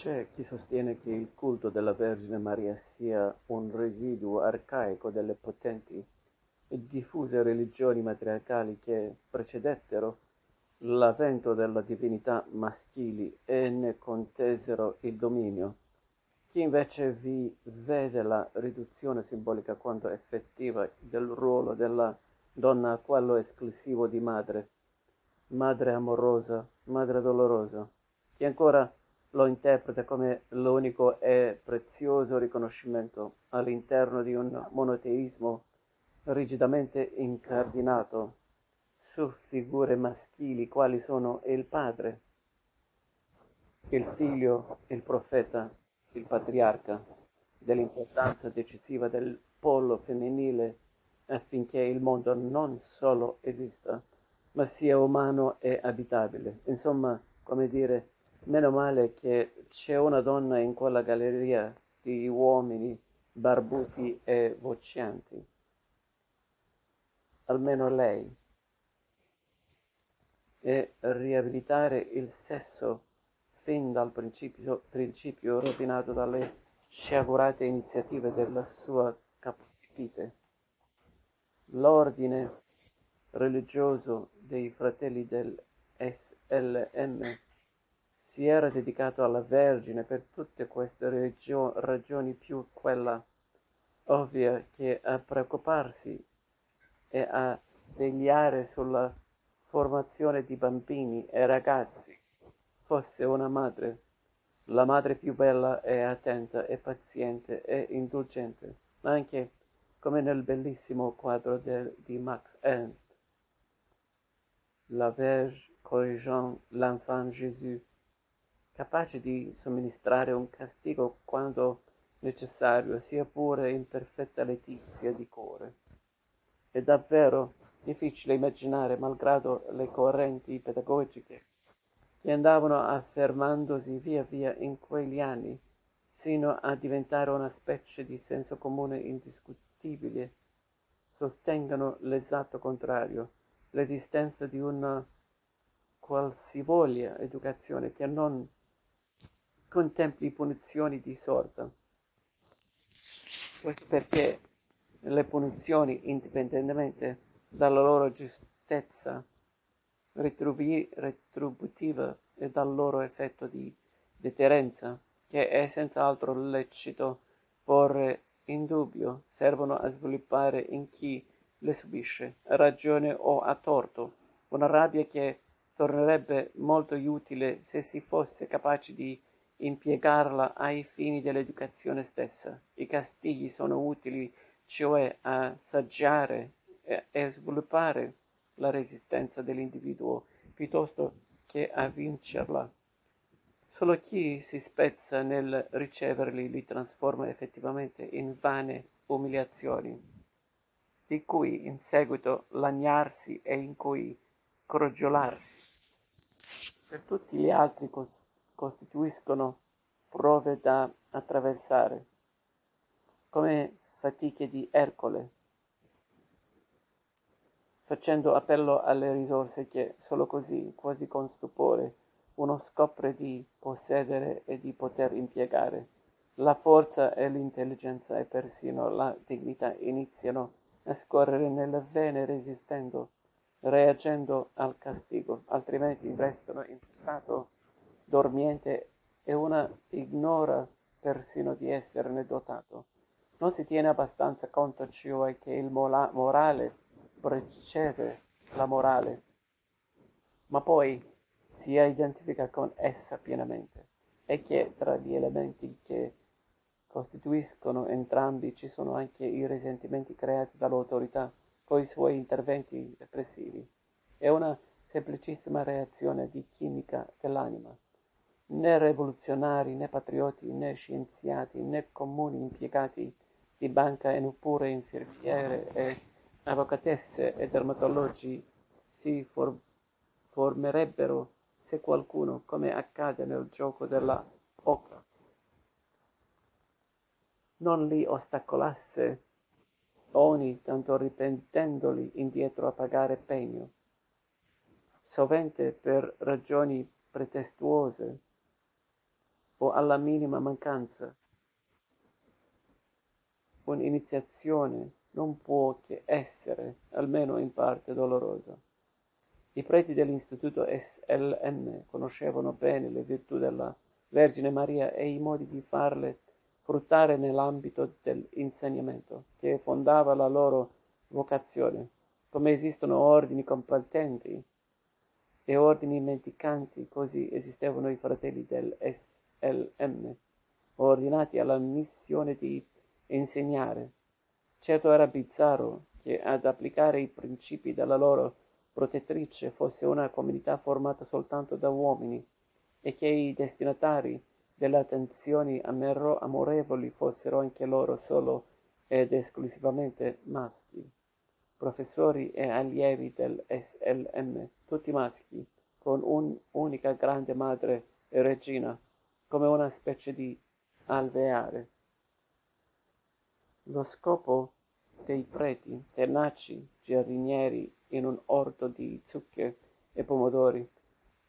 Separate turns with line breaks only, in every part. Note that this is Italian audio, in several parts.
C'è chi sostiene che il culto della Vergine Maria sia un residuo arcaico delle potenti e diffuse religioni matriarcali che precedettero l'avvento della divinità maschili e ne contesero il dominio. Chi invece vi vede la riduzione simbolica quanto effettiva del ruolo della donna a quello esclusivo di madre, madre amorosa, madre dolorosa, chi ancora lo interpreta come l'unico e prezioso riconoscimento all'interno di un monoteismo rigidamente incardinato su figure maschili quali sono il padre, il figlio, il profeta, il patriarca, dell'importanza decisiva del polo femminile affinché il mondo non solo esista, ma sia umano e abitabile. Insomma, come dire, Meno male che c'è una donna in quella galleria di uomini barbuti e vocianti. Almeno lei. E riabilitare il sesso fin dal principio, principio rovinato dalle sciagurate iniziative della sua capostipite. L'ordine religioso dei fratelli del SLM si era dedicato alla Vergine per tutte queste ragioni più quella ovvia che a preoccuparsi e a vegliare sulla formazione di bambini e ragazzi fosse una madre, la madre più bella e attenta e paziente e indulgente, ma anche come nel bellissimo quadro de, di Max Ernst. La Verge corrigeant l'enfant Jésus capace di somministrare un castigo quando necessario, sia pure in perfetta letizia di cuore. È davvero difficile immaginare, malgrado le correnti pedagogiche che andavano affermandosi via via in quegli anni, sino a diventare una specie di senso comune indiscutibile, sostengano l'esatto contrario, l'esistenza di una qualsivoglia educazione che non contempli punizioni di sorta. Questo perché le punizioni, indipendentemente dalla loro giustezza retribu- retributiva e dal loro effetto di deterrenza, che è senz'altro lecito porre in dubbio, servono a sviluppare in chi le subisce, a ragione o a torto, una rabbia che tornerebbe molto utile se si fosse capaci di impiegarla ai fini dell'educazione stessa. I castighi sono utili cioè a saggiare e, sviluppare la resistenza dell'individuo piuttosto che a vincerla. Solo chi si spezza nel riceverli li trasforma effettivamente in vane umiliazioni, di cui in seguito lagnarsi e in cui crogiolarsi. Per tutti gli altri cos- costituiscono prove da attraversare, come fatiche di Ercole, facendo appello alle risorse che solo così, quasi con stupore, uno scopre di possedere e di poter impiegare. La forza e l'intelligenza e persino la dignità iniziano a scorrere nelle vene resistendo, reagendo al castigo, altrimenti restano in stato dormiente e una ignora persino di esserne dotato. Non si tiene abbastanza conto cioè che il mola- morale precede la morale, ma poi si identifica con essa pienamente e che tra gli elementi che costituiscono entrambi ci sono anche i risentimenti creati dall'autorità con i suoi interventi repressivi. È una semplicissima reazione di chimica dell'anima né rivoluzionari, né patrioti, né scienziati, né comuni impiegati di banca e neppure infermiere e avvocatesse e dermatologi si for- formerebbero se qualcuno, come accade nel gioco della ocra, non li ostacolasse ogni tanto ripetendoli indietro a pagare pegno, sovente per ragioni pretestuose o alla minima mancanza. Un'iniziazione non può che essere, almeno in parte, dolorosa. I preti dell'istituto SLM conoscevano bene le virtù della Vergine Maria e i modi di farle fruttare nell'ambito dell'insegnamento, che fondava la loro vocazione. Come esistono ordini competenti e ordini mendicanti, così esistevano i fratelli del SLM, ordinati alla missione di insegnare. Certo era bizzarro che ad applicare i principi della loro protettrice fosse una comunità formata soltanto da uomini e che i destinatari delle attenzioni amorevoli fossero anche loro solo ed esclusivamente maschi. Professori e allievi del SLM, tutti maschi, con un'unica grande madre e regina, come una specie di alveare. Lo scopo dei preti, tenaci giardinieri in un orto di zucche e pomodori,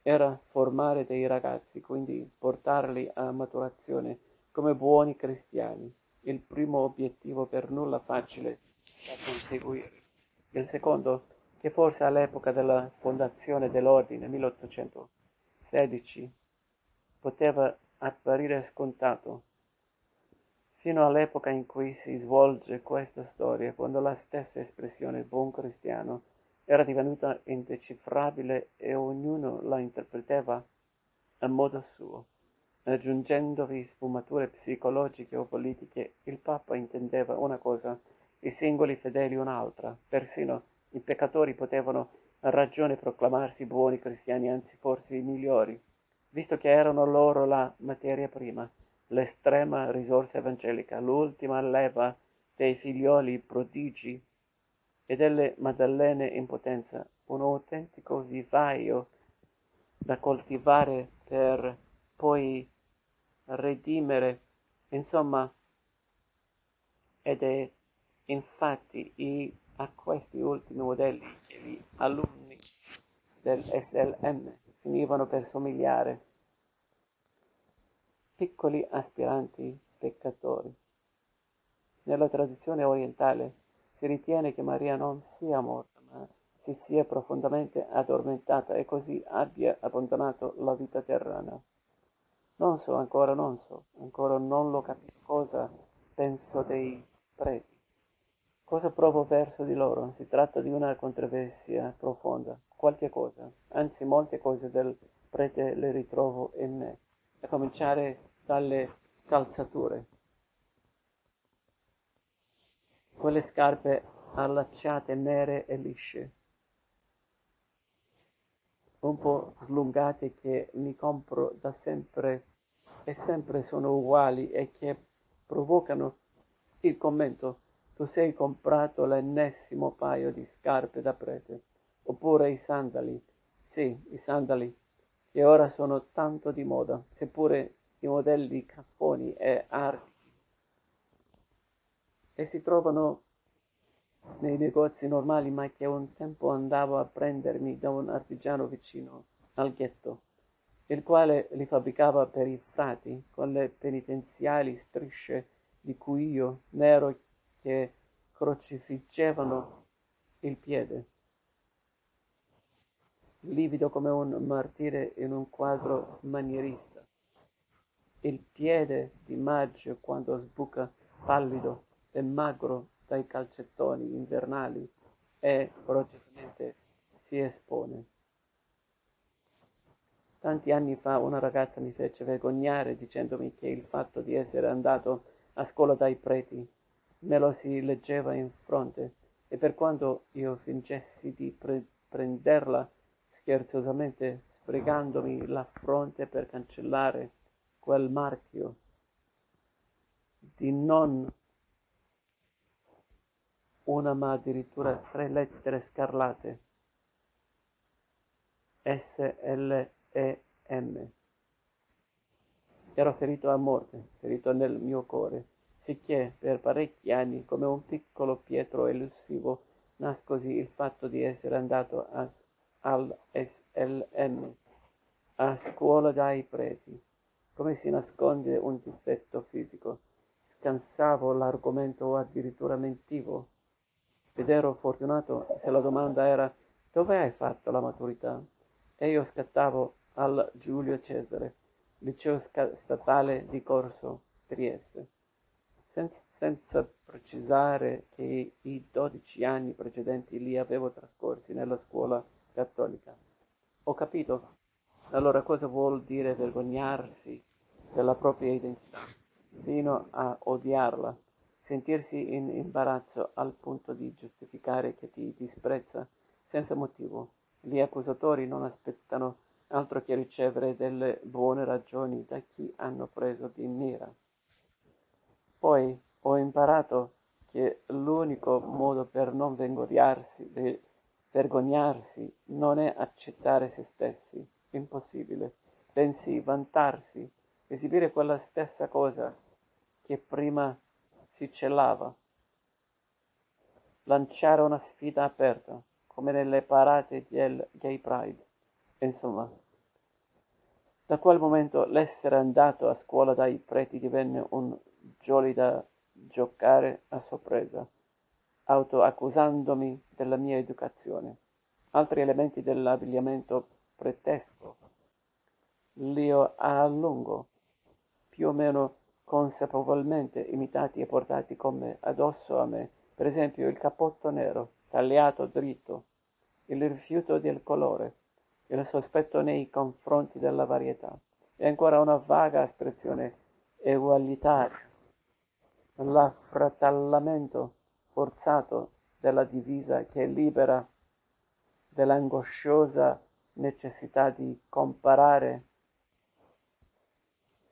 era formare dei ragazzi, quindi portarli a maturazione come buoni cristiani, il primo obiettivo per nulla facile da conseguire. Il secondo, che forse all'epoca della fondazione dell'ordine 1816 poteva apparire scontato, fino all'epoca in cui si svolge questa storia, quando la stessa espressione buon cristiano era divenuta indecifrabile e ognuno la interpretava a modo suo. Aggiungendovi sfumature psicologiche o politiche, il Papa intendeva una cosa, i singoli fedeli un'altra. Persino i peccatori potevano a ragione proclamarsi buoni cristiani, anzi forse i migliori, visto che erano loro la materia prima, l'estrema risorsa evangelica, l'ultima leva dei figlioli prodigi e delle maddalene in potenza, un autentico vivaio da coltivare per poi redimere, insomma, ed è infatti i, a questi ultimi modelli che gli alunni del SLM finivano per somigliare, piccoli aspiranti peccatori. Nella tradizione orientale si ritiene che Maria non sia morta, ma si sia profondamente addormentata e così abbia abbandonato la vita terrena. Non so, ancora non so, ancora non lo capisco cosa penso dei preti. Cosa provo verso di loro? Si tratta di una controversia profonda. Qualche cosa, anzi molte cose del prete le ritrovo in me, a cominciare dalle calzature. quelle scarpe allacciate nere e lisce, un po' slungate che mi compro da sempre e sempre sono uguali e che provocano il commento tu sei comprato l'ennesimo paio di scarpe da prete, oppure i sandali, sì, i sandali, che ora sono tanto di moda, seppure i modelli caffoni e arti e si trovano nei negozi normali, ma che un tempo andavo a prendermi da un artigiano vicino al ghetto, il quale li fabbricava per i frati con le penitenziali strisce di cuoio nero che crocifiggevano il piede, livido come un martire in un quadro manierista. Il piede di maggio quando sbuca pallido e magro dai calcettoni invernali e coraggiosamente si espone. Tanti anni fa una ragazza mi fece vergognare dicendomi che il fatto di essere andato a scuola dai preti me lo si leggeva in fronte e per quanto io fingessi di pre- prenderla scherzosamente sfregandomi la fronte per cancellare quel marchio di non una ma addirittura tre lettere scarlate S, L, E, M. Ero ferito a morte, ferito nel mio cuore, sicché per parecchi anni, come un piccolo Pietro elusivo, nascosi il fatto di essere andato a, al SLM, a scuola dai preti. come si nasconde un difetto fisico. Scansavo l'argomento o addirittura mentivo. Ed ero fortunato se la domanda era dove hai fatto la maturità? E io scattavo al Giulio Cesare, liceo statale di Corso, Trieste, senza, senza precisare che i dodici anni precedenti li avevo trascorsi nella scuola cattolica. Ho capito allora cosa vuol dire vergognarsi della propria identità, fino a odiarla, sentirsi in imbarazzo al punto di giustificare che ti disprezza senza motivo. Gli accusatori non aspettano altro che ricevere delle buone ragioni da chi hanno preso di mira. Poi ho imparato che l'unico modo per non vergognarsi, vergognarsi non è accettare se stessi, impossibile, bensì vantarsi, esibire quella stessa cosa che prima si celava, lanciare una sfida aperta, come nelle parate del Gay Pride. Insomma, da quel momento l'essere andato a scuola dai preti divenne un jolly da giocare a sorpresa, autoaccusandomi della mia educazione. Altri elementi dell'abbigliamento pretesco li ho a lungo, più o meno consapevolmente imitati e portati come addosso a me, per esempio il cappotto nero, tagliato dritto, il rifiuto del colore, il sospetto nei confronti della varietà e ancora una vaga espressione egualitaria, l'affratallamento forzato della divisa che libera dall'angosciosa necessità di comparare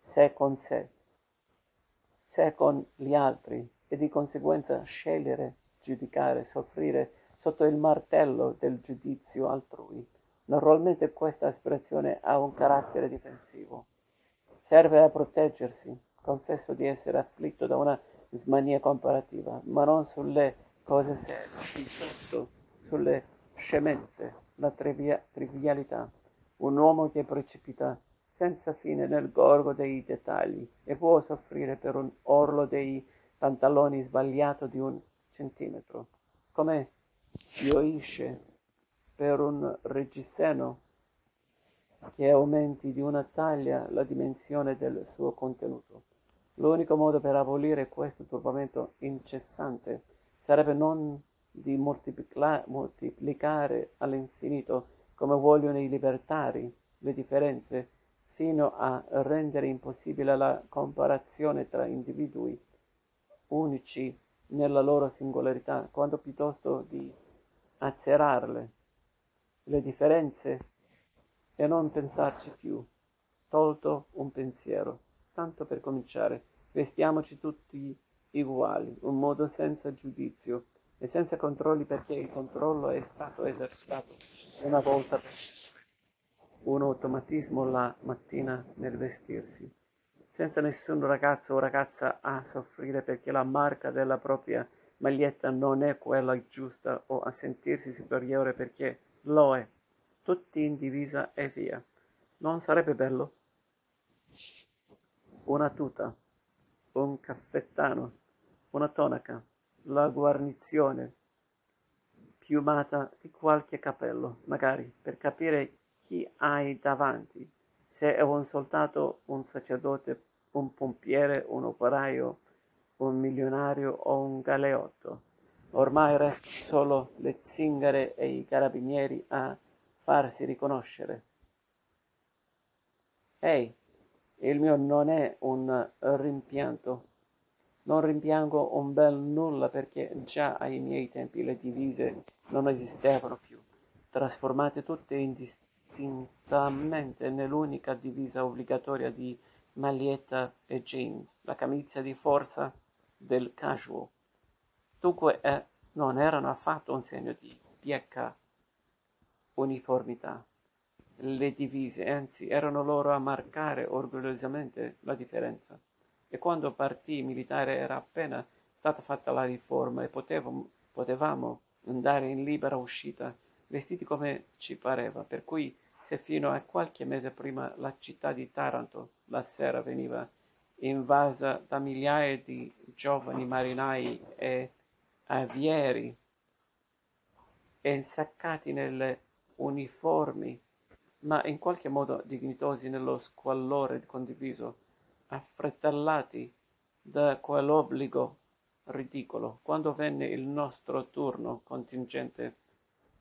sé con sé, sé con gli altri e di conseguenza scegliere, giudicare, soffrire sotto il martello del giudizio altrui. Normalmente questa espressione ha un carattere difensivo. Serve a proteggersi. Confesso di essere afflitto da una smania comparativa, ma non sulle cose serie, piuttosto sulle scemenze, la trivia- trivialità. Un uomo che precipita senza fine nel gorgo dei dettagli e può soffrire per un orlo dei pantaloni sbagliato di un centimetro, come gioisce per un reggiseno che aumenti di una taglia la dimensione del suo contenuto. L'unico modo per abolire questo turbamento incessante sarebbe non di moltiplica- moltiplicare all'infinito, come vogliono i libertari, le differenze, fino a rendere impossibile la comparazione tra individui unici nella loro singolarità, quanto piuttosto di azzerarle le differenze e non pensarci più, tolto un pensiero. Tanto per cominciare, vestiamoci tutti uguali, un modo senza giudizio e senza controlli perché il controllo è stato esercitato una volta per sempre. Un automatismo la mattina nel vestirsi, senza nessun ragazzo o ragazza a soffrire perché la marca della propria maglietta non è quella giusta o a sentirsi superiore perché lo è. Tutti in divisa e via. Non sarebbe bello? Una tuta, un caffettano, una tonaca, la guarnizione piumata di qualche capello, magari, per capire chi hai davanti, se è un soldato, un sacerdote, un pompiere, un operaio, un milionario o un galeotto. Ormai restano solo le zingare e i carabinieri a farsi riconoscere. Ehi, il mio non è un rimpianto. Non rimpiango un bel nulla perché già ai miei tempi le divise non esistevano più, trasformate tutte indistintamente nell'unica divisa obbligatoria di maglietta e jeans, la camicia di forza del casual. Dunque eh, non erano affatto un segno di bieca uniformità. Le divise, anzi, erano loro a marcare orgogliosamente la differenza. E quando partì militare era appena stata fatta la riforma e potevamo, potevamo andare in libera uscita, vestiti come ci pareva, per cui se fino a qualche mese prima la città di Taranto la sera veniva invasa da migliaia di giovani marinai e avieri insaccati nelle uniformi, ma in qualche modo dignitosi nello squallore condiviso, affrettallati da quell'obbligo ridicolo. Quando venne il nostro turno contingente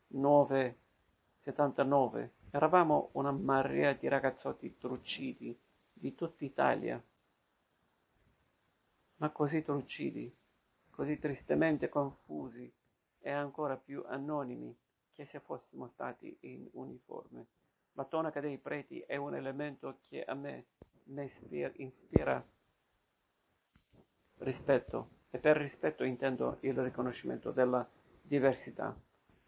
979, eravamo una marea di ragazzotti trucidi di tutta Italia, ma così trucidi, così tristemente confusi e ancora più anonimi che se fossimo stati in uniforme. La tonaca dei preti è un elemento che a me ispira, rispetto e per rispetto intendo il riconoscimento della diversità,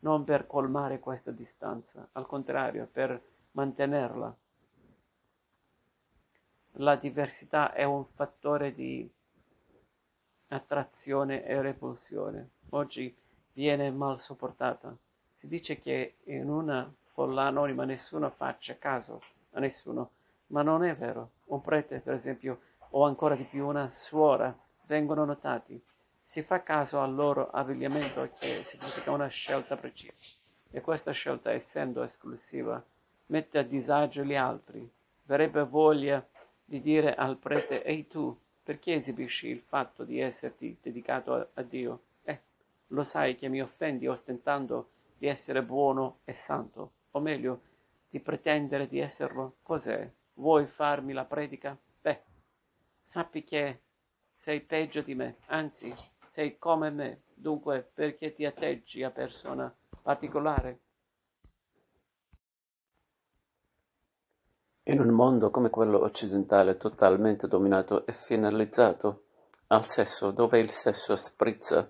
non per colmare questa distanza, al contrario, per mantenerla. La diversità è un fattore di attrazione e repulsione. Oggi viene mal sopportata. Si dice che in una folla anonima nessuno faccia caso a nessuno, ma non è vero. Un prete, per esempio, o ancora di più una suora, vengono notati. Si fa caso al loro abbigliamento che significa una scelta precisa. E questa scelta, essendo esclusiva, mette a disagio gli altri. Verrebbe voglia di dire al prete, ehi tu, perché esibisci il fatto di esserti dedicato a, a Dio? Eh, lo sai che mi offendi ostentando di essere buono e santo, o meglio, di pretendere di esserlo. Cos'è? Vuoi farmi la predica? Beh, sappi che sei peggio di me, anzi, sei come me. Dunque, perché ti atteggi a persona particolare?
In un mondo come quello occidentale totalmente dominato e finalizzato al sesso, dove il sesso sprizza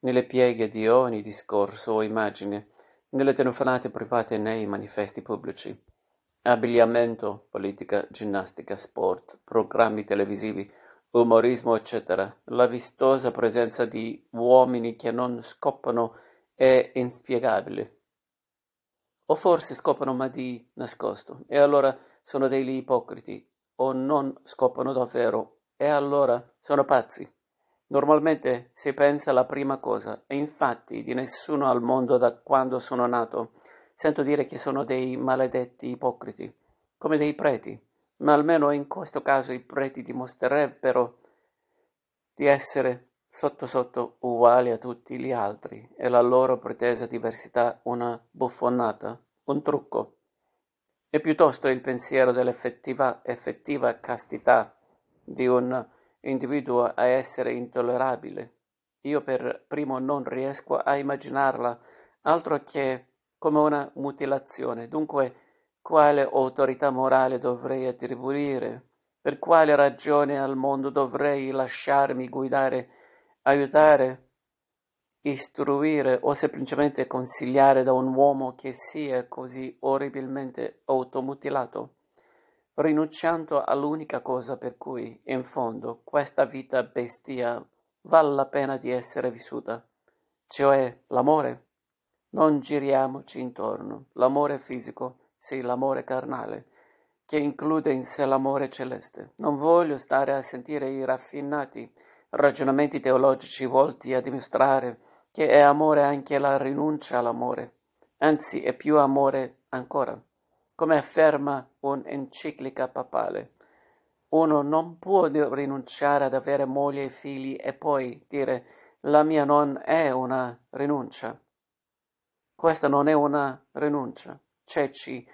nelle pieghe di ogni discorso o immagine, nelle telefonate private e nei manifesti pubblici, abbigliamento, politica, ginnastica, sport, programmi televisivi, umorismo, eccetera, la vistosa presenza di uomini che non scoppano è inspiegabile. O forse scoppano ma di nascosto, e allora sono degli ipocriti, o non scoppano davvero, e allora sono pazzi. Normalmente si pensa alla prima cosa, e infatti di nessuno al mondo da quando sono nato sento dire che sono dei maledetti ipocriti, come dei preti, ma almeno in questo caso i preti dimostrerebbero di essere sotto sotto uguali a tutti gli altri e la loro pretesa diversità una buffonata, un trucco. E piuttosto il pensiero dell'effettiva effettiva castità di un individuo a essere intollerabile. Io per primo non riesco a immaginarla altro che come una mutilazione. Dunque, quale autorità morale dovrei attribuire? Per quale ragione al mondo dovrei lasciarmi guidare, aiutare istruire o semplicemente consigliare da un uomo che sia così orribilmente automutilato, rinunciando all'unica cosa per cui, in fondo, questa vita bestia vale la pena di essere vissuta, cioè l'amore. Non giriamoci intorno, l'amore fisico, sì, l'amore carnale, che include in sé l'amore celeste. Non voglio stare a sentire i raffinati ragionamenti teologici volti a dimostrare che è amore anche la rinuncia all'amore, anzi è più amore ancora. Come afferma un'enciclica papale, uno non può rinunciare ad avere moglie e figli e poi dire la mia non è una rinuncia. Questa non è una rinuncia. Ceci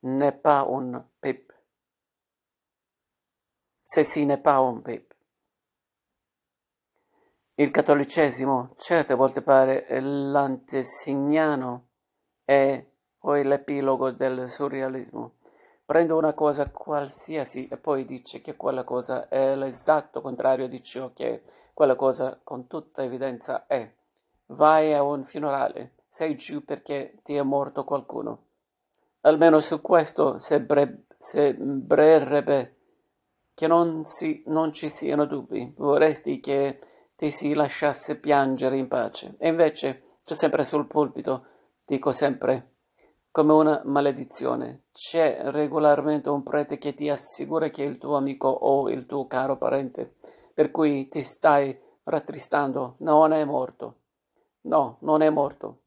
n'est pas un pip. Ceci n'est pas un pip. Il cattolicesimo certe volte pare l'antesignano e poi l'epilogo del surrealismo. Prende una cosa qualsiasi e poi dice che quella cosa è l'esatto contrario di ciò che quella cosa con tutta evidenza è. Vai a un funerale, sei giù perché ti è morto qualcuno. Almeno su questo sembrerebbe che non, si, non ci siano dubbi. Vorresti che ti si lasciasse piangere in pace. E invece c'è sempre sul pulpito, dico sempre, come una maledizione. C'è regolarmente un prete che ti assicura che il tuo amico o il tuo caro parente, per cui ti stai rattristando, non è morto. No, non è morto.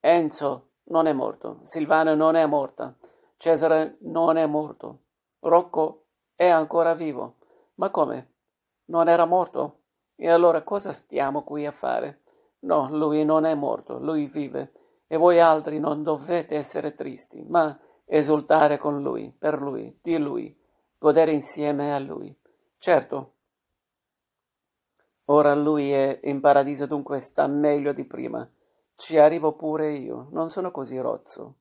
Enzo non è morto. Silvana non è morta. Cesare non è morto. Rocco è ancora vivo. Ma come? Non era morto? E allora cosa stiamo qui a fare? No, lui non è morto, lui vive e voi altri non dovete essere tristi, ma esultare con lui, per lui, di lui, godere insieme a lui. Certo, ora lui è in paradiso, dunque sta meglio di prima. Ci arrivo pure io, non sono così rozzo.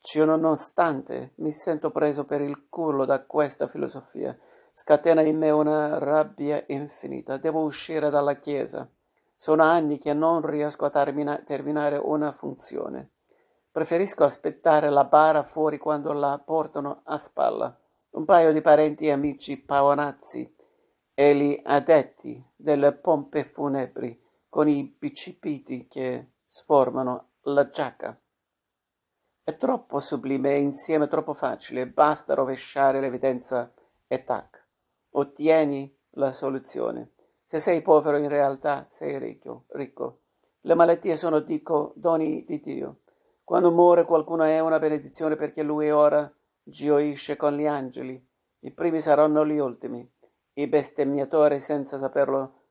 Ciononostante, mi sento preso per il culo da questa filosofia. Scatena in me una rabbia infinita. Devo uscire dalla Chiesa. Sono anni che non riesco a termina- terminare una funzione. Preferisco aspettare la bara fuori quando la portano a spalla. Un paio di parenti e amici pavonazzi e gli addetti delle pompe funebri con i bicipiti che sformano la giacca. È troppo sublime e insieme troppo facile, basta rovesciare l'evidenza e tac, ottieni la soluzione. Se sei povero in realtà sei ricco, ricco. Le malattie sono, dico, doni di Dio. Quando muore qualcuno è una benedizione perché lui ora gioisce con gli angeli. I primi saranno gli ultimi. I bestemmiatori senza saperlo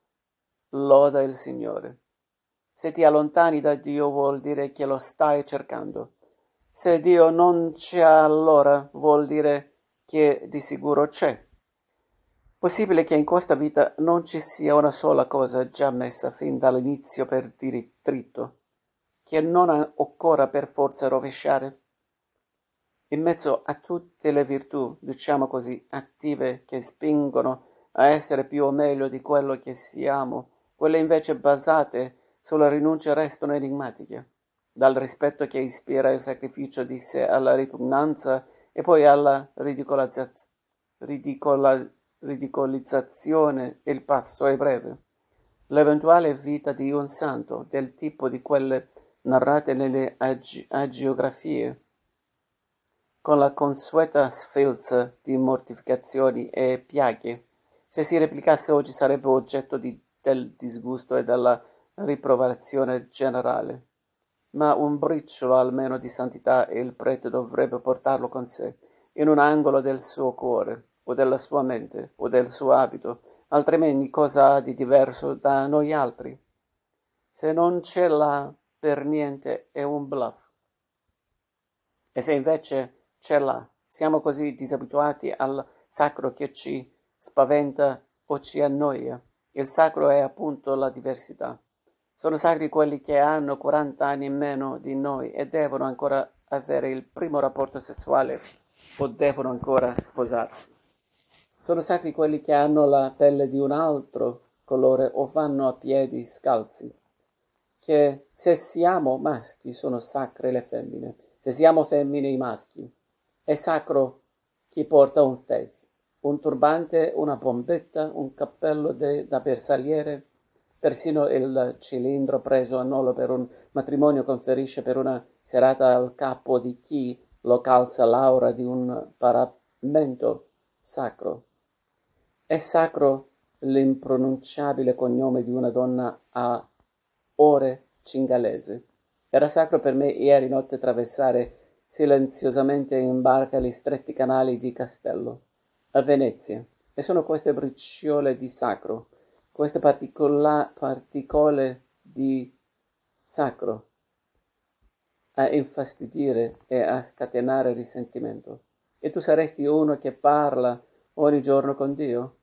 loda il Signore. Se ti allontani da Dio vuol dire che lo stai cercando. Se Dio non c'è allora vuol dire che di sicuro c'è. Possibile che in questa vita non ci sia una sola cosa già messa fin dall'inizio per dritto, che non occorra per forza rovesciare? In mezzo a tutte le virtù, diciamo così, attive che spingono a essere più o meglio di quello che siamo, quelle invece basate sulla rinuncia restano enigmatiche, dal rispetto che ispira il sacrificio di sé alla ripugnanza e poi alla ridicolizzazione ridicolizzazione il passo è breve. L'eventuale vita di un santo, del tipo di quelle narrate nelle agi- agiografie, con la consueta sfilza di mortificazioni e piaghe, se si replicasse oggi sarebbe oggetto di, del disgusto e della riprovazione generale. Ma un briciolo almeno di santità il prete dovrebbe portarlo con sé, in un angolo del suo cuore o della sua mente o del suo abito, altrimenti cosa ha di diverso da noi altri? Se non ce l'ha per niente è un bluff. E se invece ce l'ha, siamo così disabituati al sacro che ci spaventa o ci annoia. Il sacro è appunto la diversità. Sono sacri quelli che hanno 40 anni in meno di noi e devono ancora avere il primo rapporto sessuale o devono ancora sposarsi. Sono sacri quelli che hanno la pelle di un altro colore o vanno a piedi scalzi. Che se siamo maschi sono sacre le femmine, se siamo femmine i maschi. È sacro chi porta un fez, un turbante, una bombetta, un cappello de, da bersagliere, persino il cilindro preso a nolo per un matrimonio conferisce per una serata al capo di chi lo calza l'aura di un paramento sacro. È sacro l'impronunciabile cognome di una donna a ore cingalese. Era sacro per me ieri notte attraversare silenziosamente in barca gli stretti canali di Castello, a Venezia. E sono queste briciole di sacro, queste particola- particole di sacro a infastidire e a scatenare risentimento. E tu saresti uno che parla ogni giorno con Dio?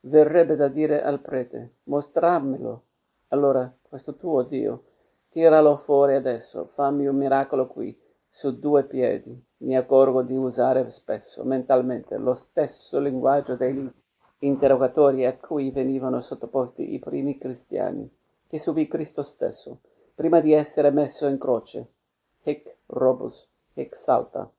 Verrebbe da dire al prete, mostramelo. Allora, questo tuo Dio, tiralo fuori adesso, fammi un miracolo qui, su due piedi. Mi accorgo di usare spesso, mentalmente, lo stesso linguaggio degli interrogatori a cui venivano sottoposti i primi cristiani, che subì Cristo stesso, prima di essere messo in croce. Hic robus, hic salta.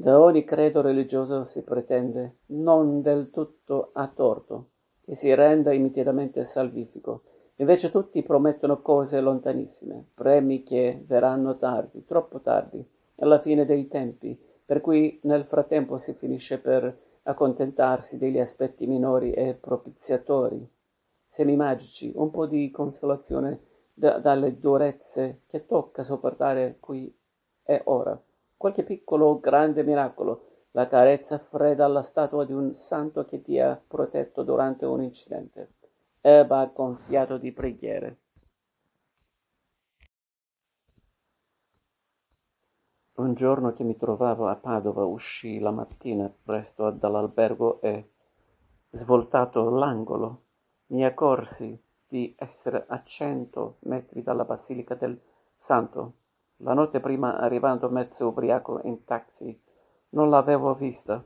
Da ogni credo religioso si pretende, non del tutto a torto, che si renda immediatamente salvifico,
Invece tutti promettono cose lontanissime, premi che verranno tardi, troppo tardi, alla fine dei tempi, per cui nel frattempo si finisce per accontentarsi degli aspetti minori e propiziatori, semimagici, un po' di consolazione da, dalle durezze che tocca sopportare qui e ora, qualche piccolo o grande miracolo, la carezza fredda alla statua di un santo che ti ha protetto durante un incidente. Eba gonfiato di preghiere. Un giorno che mi trovavo a Padova uscii la mattina presto dall'albergo e, svoltato l'angolo, mi accorsi di essere a cento metri dalla Basilica del Santo. La notte prima, arrivando mezzo ubriaco in taxi, non l'avevo vista.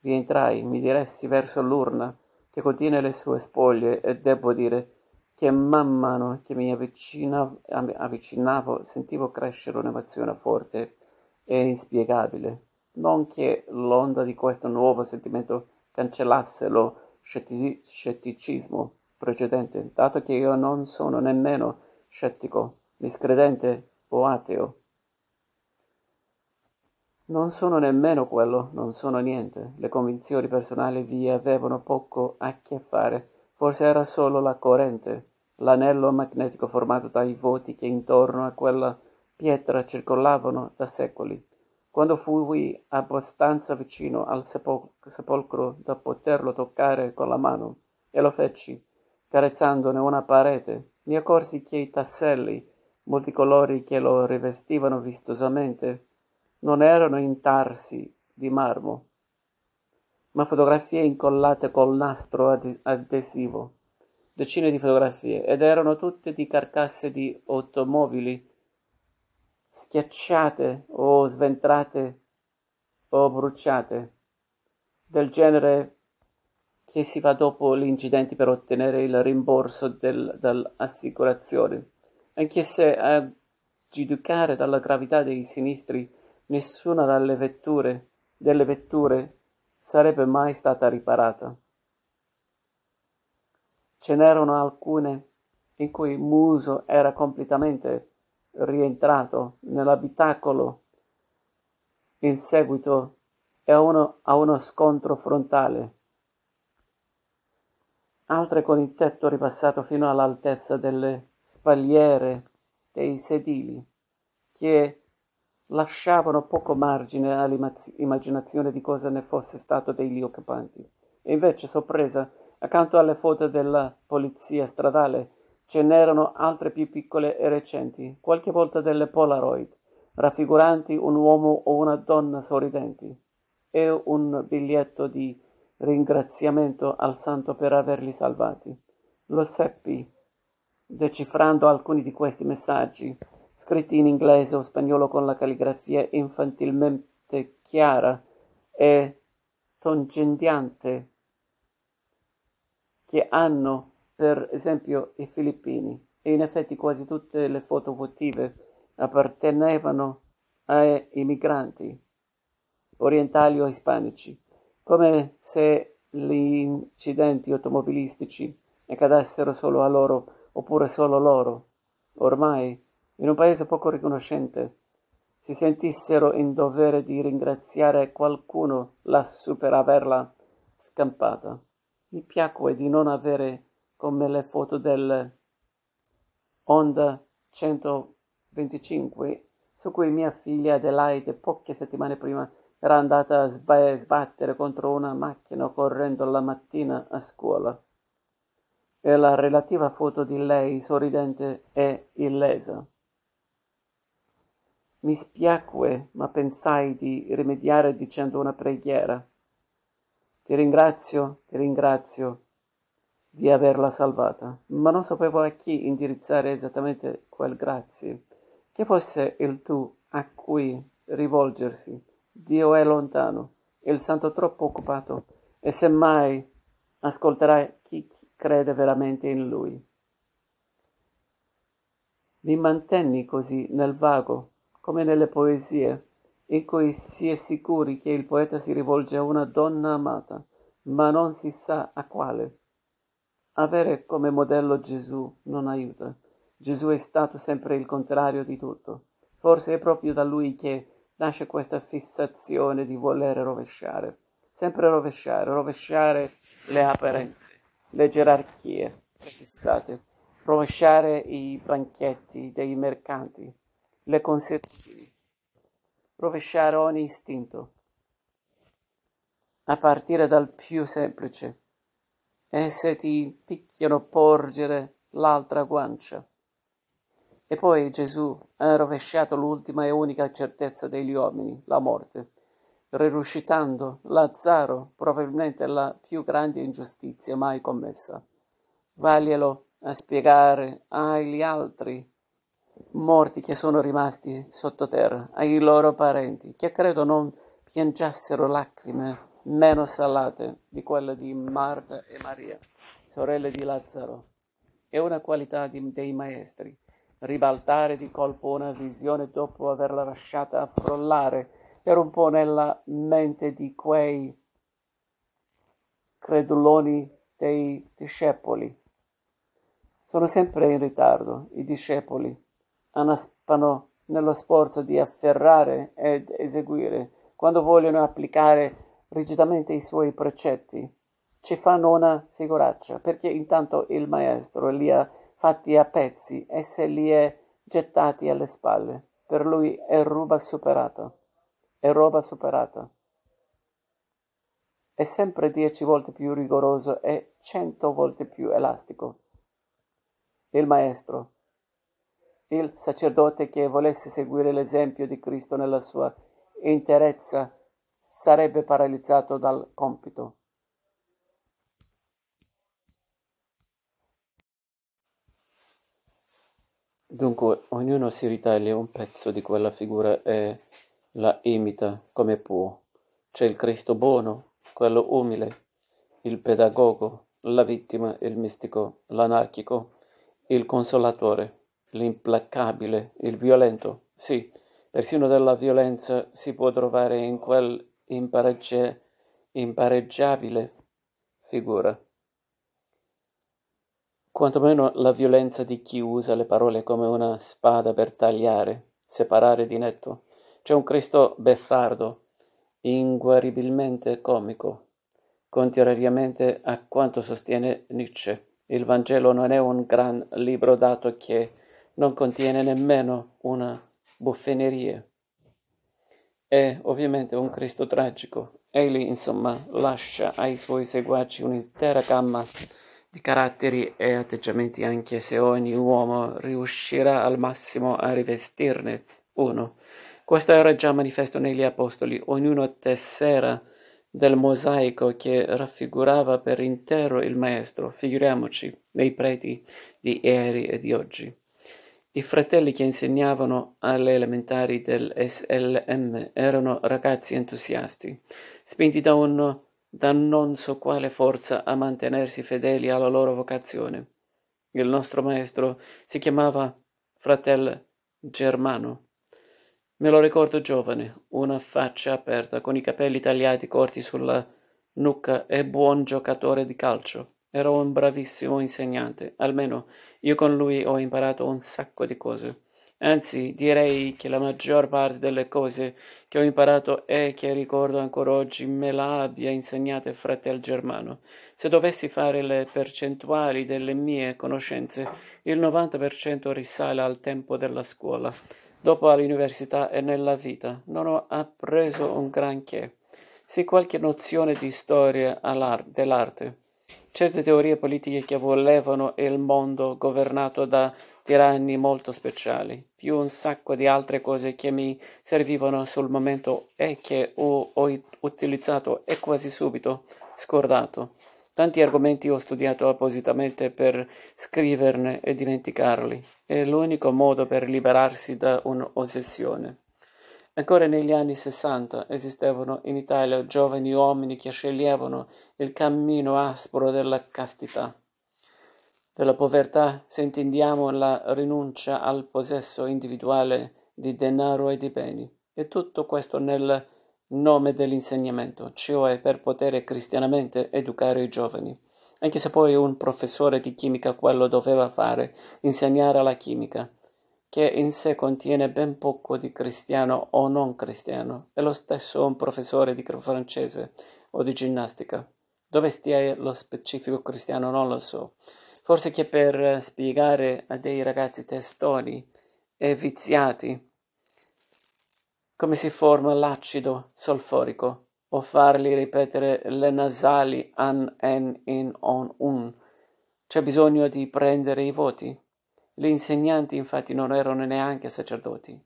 Rientrai, mi diressi verso l'urna che contiene le sue spoglie e debbo dire che man mano che mi avvicinavo, avvicinavo sentivo crescere un'emozione forte e inspiegabile. Non che l'onda di questo nuovo sentimento cancellasse lo scetticismo precedente, dato che io non sono nemmeno scettico, miscredente o ateo. Non sono nemmeno quello, non sono niente. Le convinzioni personali vi avevano poco a che fare. Forse era solo la corrente, l'anello magnetico formato dai voti che intorno a quella pietra circolavano da secoli. Quando fui abbastanza vicino al sepol- sepolcro da poterlo toccare con la mano, e lo feci, carezzandone una parete, mi accorsi che i tasselli multicolori che lo rivestivano vistosamente non erano intarsi di marmo, ma fotografie incollate col nastro ad- adesivo, decine di fotografie, ed erano tutte di carcasse di automobili schiacciate o sventrate o bruciate, del genere che si fa dopo gli incidenti per ottenere il rimborso del, dell'assicurazione, anche se a giudicare dalla gravità dei sinistri Nessuna delle vetture, delle vetture sarebbe mai stata riparata. Ce n'erano alcune in cui Muso era completamente rientrato nell'abitacolo in seguito a uno, a uno scontro frontale, altre con il tetto ripassato fino all'altezza delle spalliere dei sedili, che lasciavano poco margine all'immaginazione di cosa ne fosse stato degli occupanti. E invece, sorpresa, accanto alle foto della polizia stradale ce n'erano altre più piccole e recenti, qualche volta delle Polaroid, raffiguranti un uomo o una donna sorridenti, e un biglietto di ringraziamento al santo per averli salvati. Lo seppi, decifrando alcuni di questi messaggi, scritti in inglese o spagnolo con la calligrafia infantilmente chiara e tongentiante che hanno per esempio i filippini. E in effetti quasi tutte le foto votive appartenevano ai migranti orientali o ispanici, come se gli incidenti automobilistici accadessero solo a loro oppure solo loro. Ormai in un paese poco riconoscente, si sentissero in dovere di ringraziare qualcuno lassù per averla scampata. Mi piacque di non avere come le foto del Honda 125 su cui mia figlia Adelaide poche settimane prima era andata a sbattere contro una macchina correndo la mattina a scuola e la relativa foto di lei sorridente e illesa. Mi spiacque, ma pensai di rimediare dicendo una preghiera. Ti ringrazio, ti ringrazio di averla salvata, ma non sapevo a chi indirizzare esattamente quel grazie. Che fosse il tu a cui rivolgersi. Dio è lontano, il santo troppo occupato, e semmai ascolterai chi crede veramente in lui. Mi mantenni così nel vago come nelle poesie, in cui si è sicuri che il poeta si rivolge a una donna amata, ma non si sa a quale. Avere come modello Gesù non aiuta. Gesù è stato sempre il contrario di tutto. Forse è proprio da lui che nasce questa fissazione di voler rovesciare. Sempre rovesciare, rovesciare le apparenze, le gerarchie prefissate, rovesciare i banchetti dei mercanti, le consuetudini, rovesciare ogni istinto, a partire dal più semplice, e se ti picchiano porgere l'altra guancia. E poi Gesù ha rovesciato l'ultima e unica certezza degli uomini, la morte, risuscitando Lazzaro, probabilmente la più grande ingiustizia mai commessa. Vaglielo a spiegare agli altri morti che sono rimasti sottoterra, ai loro parenti, che credo non piangessero lacrime meno salate di quelle di Marta e Maria, sorelle di Lazzaro. È una qualità di, dei maestri, ribaltare di colpo una visione dopo averla lasciata affrollare per un po' nella mente di quei creduloni dei discepoli. Sono sempre in ritardo, i discepoli anaspano nello sforzo di afferrare ed eseguire, quando vogliono applicare rigidamente i suoi precetti, ci fanno una figuraccia, perché intanto il maestro li ha fatti a pezzi e se li è gettati alle spalle. Per lui è roba superata. È roba superata. È sempre dieci volte più rigoroso e cento volte più elastico. Il maestro, il sacerdote che volesse seguire l'esempio di Cristo nella sua interezza sarebbe paralizzato dal compito.
Dunque, ognuno si ritaglia un pezzo di quella figura e la imita come può. C'è il Cristo buono, quello umile, il pedagogo, la vittima, il mistico, l'anarchico, il consolatore, l'implacabile, il violento. Sì, persino della violenza si può trovare in quel impareggia- impareggiabile figura. Quantomeno la violenza di chi usa le parole come una spada per tagliare, separare di netto. C'è un Cristo beffardo, inguaribilmente comico, contrariamente a quanto sostiene Nietzsche. Il Vangelo non è un gran libro dato che non contiene nemmeno una buffeneria. È ovviamente un Cristo tragico. Egli, insomma, lascia ai suoi seguaci un'intera gamma di caratteri e atteggiamenti, anche se ogni uomo riuscirà al massimo a rivestirne uno. Questo era già manifesto negli Apostoli, ognuno tessera del mosaico che raffigurava per intero il Maestro, figuriamoci nei preti di ieri e di oggi. I fratelli che insegnavano alle elementari del SLM erano ragazzi entusiasti, spinti da, un, da non so quale forza a mantenersi fedeli alla loro vocazione. Il nostro maestro si chiamava fratel Germano. Me lo ricordo giovane, una faccia aperta, con i capelli tagliati corti sulla nuca e buon giocatore di calcio. Era un bravissimo insegnante, almeno io con lui ho imparato un sacco di cose. Anzi, direi che la maggior parte delle cose che ho imparato e che ricordo ancora oggi me la abbia insegnata fratel Germano. Se dovessi fare le percentuali delle mie conoscenze, il 90% risale al tempo della scuola. Dopo all'università e nella vita non ho appreso un granché. Sì qualche nozione di storia dell'arte certe teorie politiche che volevano il mondo governato da tiranni molto speciali, più un sacco di altre cose che mi servivano sul momento e che ho, ho utilizzato e quasi subito scordato. Tanti argomenti ho studiato appositamente per scriverne e dimenticarli. È l'unico modo per liberarsi da un'ossessione. Ancora negli anni sessanta esistevano in Italia giovani uomini che sceglievano il cammino aspro della castità, della povertà, se intendiamo la rinuncia al possesso individuale di denaro e di beni, e tutto questo nel nome dell'insegnamento, cioè per poter cristianamente educare i giovani. anche se poi un professore di chimica quello doveva fare, insegnare la chimica, che in sé contiene ben poco di cristiano o non cristiano, è lo stesso un professore di francese o di ginnastica. Dove stia lo specifico cristiano non lo so. Forse che per spiegare a dei ragazzi testoni e viziati come si forma l'acido solforico o farli ripetere le nasali an, en, in, on, un. C'è bisogno di prendere i voti. Gli insegnanti infatti non erano neanche sacerdoti.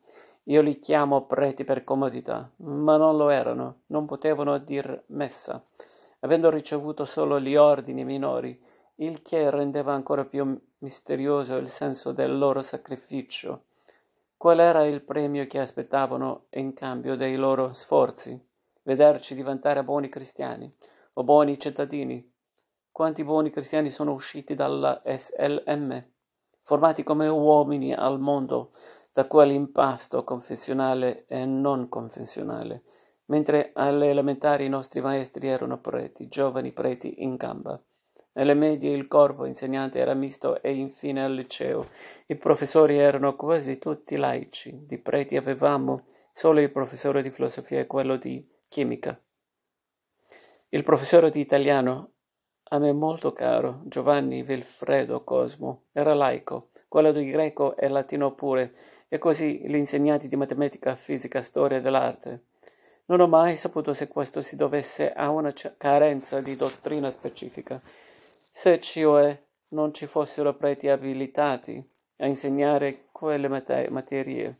Io li chiamo preti per comodità, ma non lo erano, non potevano dir messa, avendo ricevuto solo gli ordini minori, il che rendeva ancora più misterioso il senso del loro sacrificio. Qual era il premio che aspettavano in cambio dei loro sforzi? Vederci diventare buoni cristiani o buoni cittadini? Quanti buoni cristiani sono usciti dalla SLM, formati come uomini al mondo da quell'impasto confessionale e non confessionale, mentre alle elementari i nostri maestri erano preti, giovani preti in gamba. Nelle medie il corpo insegnante era misto e infine al liceo i professori erano quasi tutti laici. Di preti avevamo solo il professore di filosofia e quello di chimica. Il professore di italiano, a me molto caro, Giovanni Vilfredo Cosmo, era laico, quello di greco e latino pure, e così gli insegnanti di matematica, fisica, storia dell'arte. Non ho mai saputo se questo si dovesse a una carenza di dottrina specifica se cioè non ci fossero preti abilitati a insegnare quelle materie,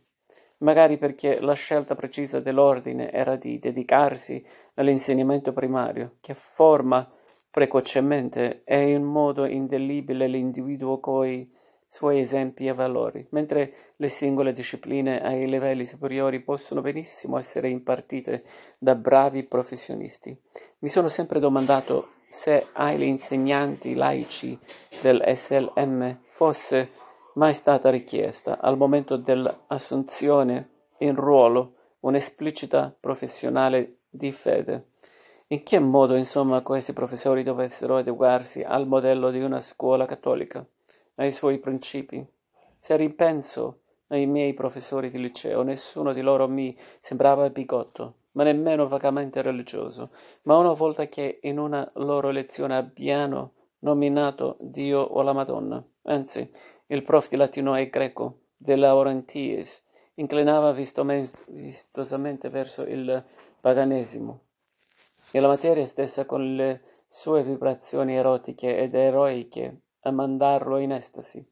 magari perché la scelta precisa dell'ordine era di dedicarsi all'insegnamento primario, che forma precocemente e in modo indelibile l'individuo coi suoi esempi e valori, mentre le singole discipline ai livelli superiori possono benissimo essere impartite da bravi professionisti. Mi sono sempre domandato se agli insegnanti laici del SLM fosse mai stata richiesta, al momento dell'assunzione in ruolo, un'esplicita professionale di fede. In che modo, insomma, questi professori dovessero adeguarsi al modello di una scuola cattolica, ai suoi principi? Se ripenso ai miei professori di liceo, nessuno di loro mi sembrava bigotto ma nemmeno vagamente religioso, ma una volta che in una loro lezione abbiano nominato Dio o la Madonna, anzi, il prof di latino e greco, De Laurentiis, inclinava vistosamente verso il paganesimo, e la materia stessa con le sue vibrazioni erotiche ed eroiche a mandarlo in estasi,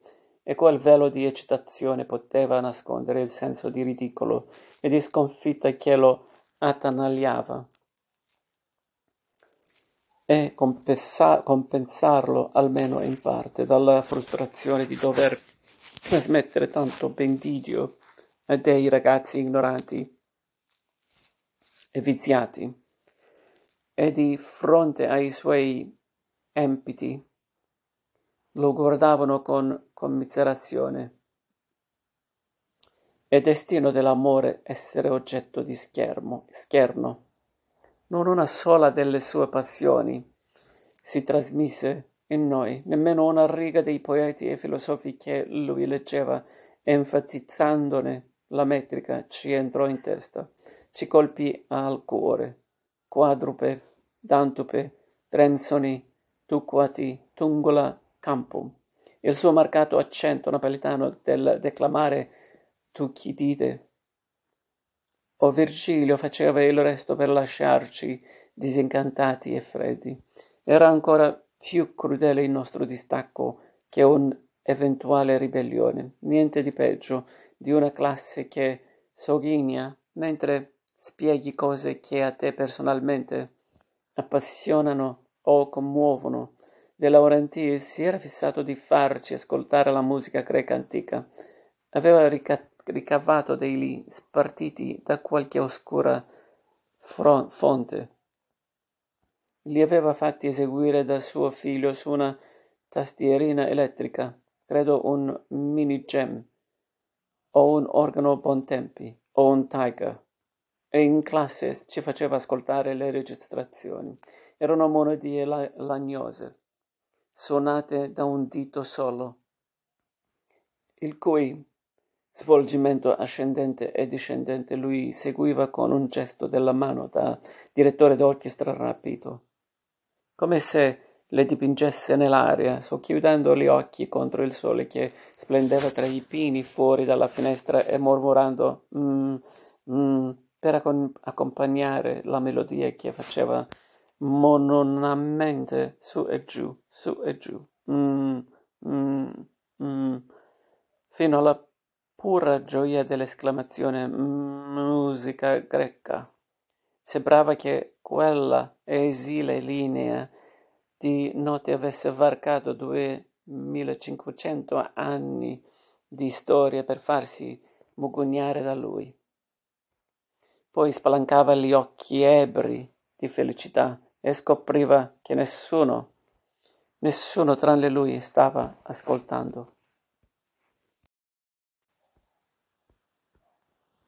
e quel velo di eccitazione poteva nascondere il senso di ridicolo e di sconfitta che lo attanagliava. E compensa- compensarlo almeno in parte dalla frustrazione di dover trasmettere tanto bendidio a dei ragazzi ignoranti e viziati. E di fronte ai suoi empiti lo guardavano con commiserazione è destino dell'amore essere oggetto di schermo, scherno. Non una sola delle sue passioni si trasmise in noi, nemmeno una riga dei poeti e filosofi che lui leggeva, enfatizzandone la metrica, ci entrò in testa, ci colpì al cuore. Quadrupe, dantupe, trenzoni, tuquati, tungula, campum. Il suo marcato accento napoletano del declamare Tucchidide. O Virgilio faceva il resto per lasciarci disincantati e freddi. Era ancora più crudele il nostro distacco che un'eventuale ribellione. Niente di peggio di una classe che sogghigna mentre spieghi cose che a te personalmente appassionano o commuovono. De Laurentiis si era fissato di farci ascoltare la musica greca antica. Aveva ricattato ricavato degli spartiti da qualche oscura fonte. Li aveva fatti eseguire da suo figlio su una tastierina elettrica, credo un mini gem, o un organo Bontempi, o un Tiger. E in classe ci faceva ascoltare le registrazioni. Erano monodie lagnose.
suonate da un dito solo, il cui svolgimento ascendente e discendente lui seguiva con un gesto della mano da direttore d'orchestra rapito, come se le dipingesse nell'aria, socchiudendo gli occhi contro il sole che splendeva tra i pini fuori dalla finestra e mormorando mm, mm, per accompagnare la melodia che faceva monotonamente su e giù, su e giù, mm, mm, mm, fino alla pura gioia dell'esclamazione musica greca. Sembrava che quella esile linea di note avesse varcato duemilacinquecento anni di storia per farsi mugugnare da lui. Poi spalancava gli occhi ebri di felicità e scopriva che nessuno, nessuno tranne lui stava ascoltando.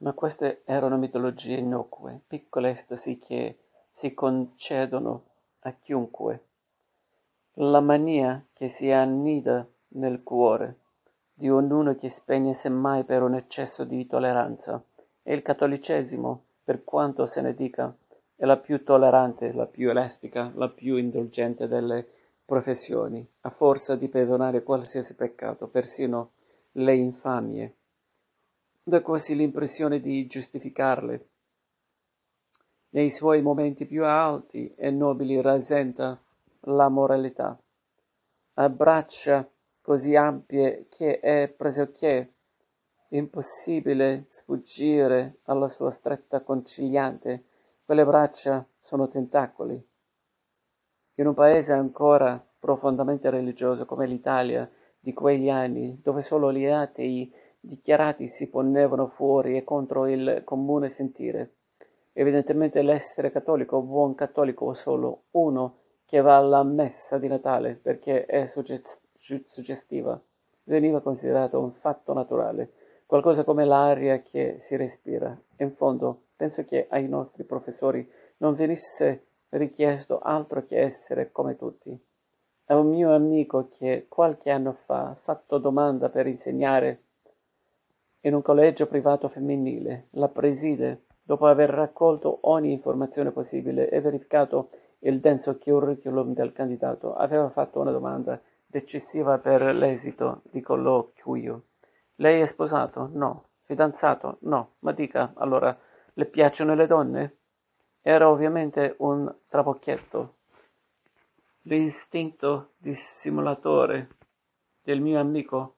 Ma queste erano mitologie innocue, piccole estasi che si concedono a chiunque. La mania che si annida nel cuore di ognuno che spegne semmai per un eccesso di tolleranza. E il cattolicesimo, per quanto se ne dica, è la più tollerante, la più elastica, la più indulgente delle professioni, a forza di perdonare qualsiasi peccato, persino le infamie dà quasi l'impressione di giustificarle. Nei suoi momenti più alti e nobili rasenta la moralità. Ha braccia così ampie che è pressoché impossibile sfuggire alla sua stretta conciliante. Quelle braccia sono tentacoli. In un paese ancora profondamente religioso come l'Italia di quegli anni, dove solo gli atei dichiarati si ponevano fuori e contro il comune sentire. Evidentemente l'essere cattolico, buon cattolico o solo uno che va alla messa di Natale perché è suggestiva, veniva considerato un fatto naturale, qualcosa come l'aria che si respira. In fondo, penso che ai nostri professori non venisse richiesto altro che essere come tutti. A un mio amico che qualche anno fa ha fatto domanda per insegnare in un collegio privato femminile. La preside, dopo aver raccolto ogni informazione possibile e verificato il denso curriculum del candidato, aveva fatto una domanda decisiva per l'esito di colloquio. Lei è sposato? No. Fidanzato? No. Ma dica, allora, le piacciono le donne? Era ovviamente un trabocchietto. L'istinto dissimulatore del mio amico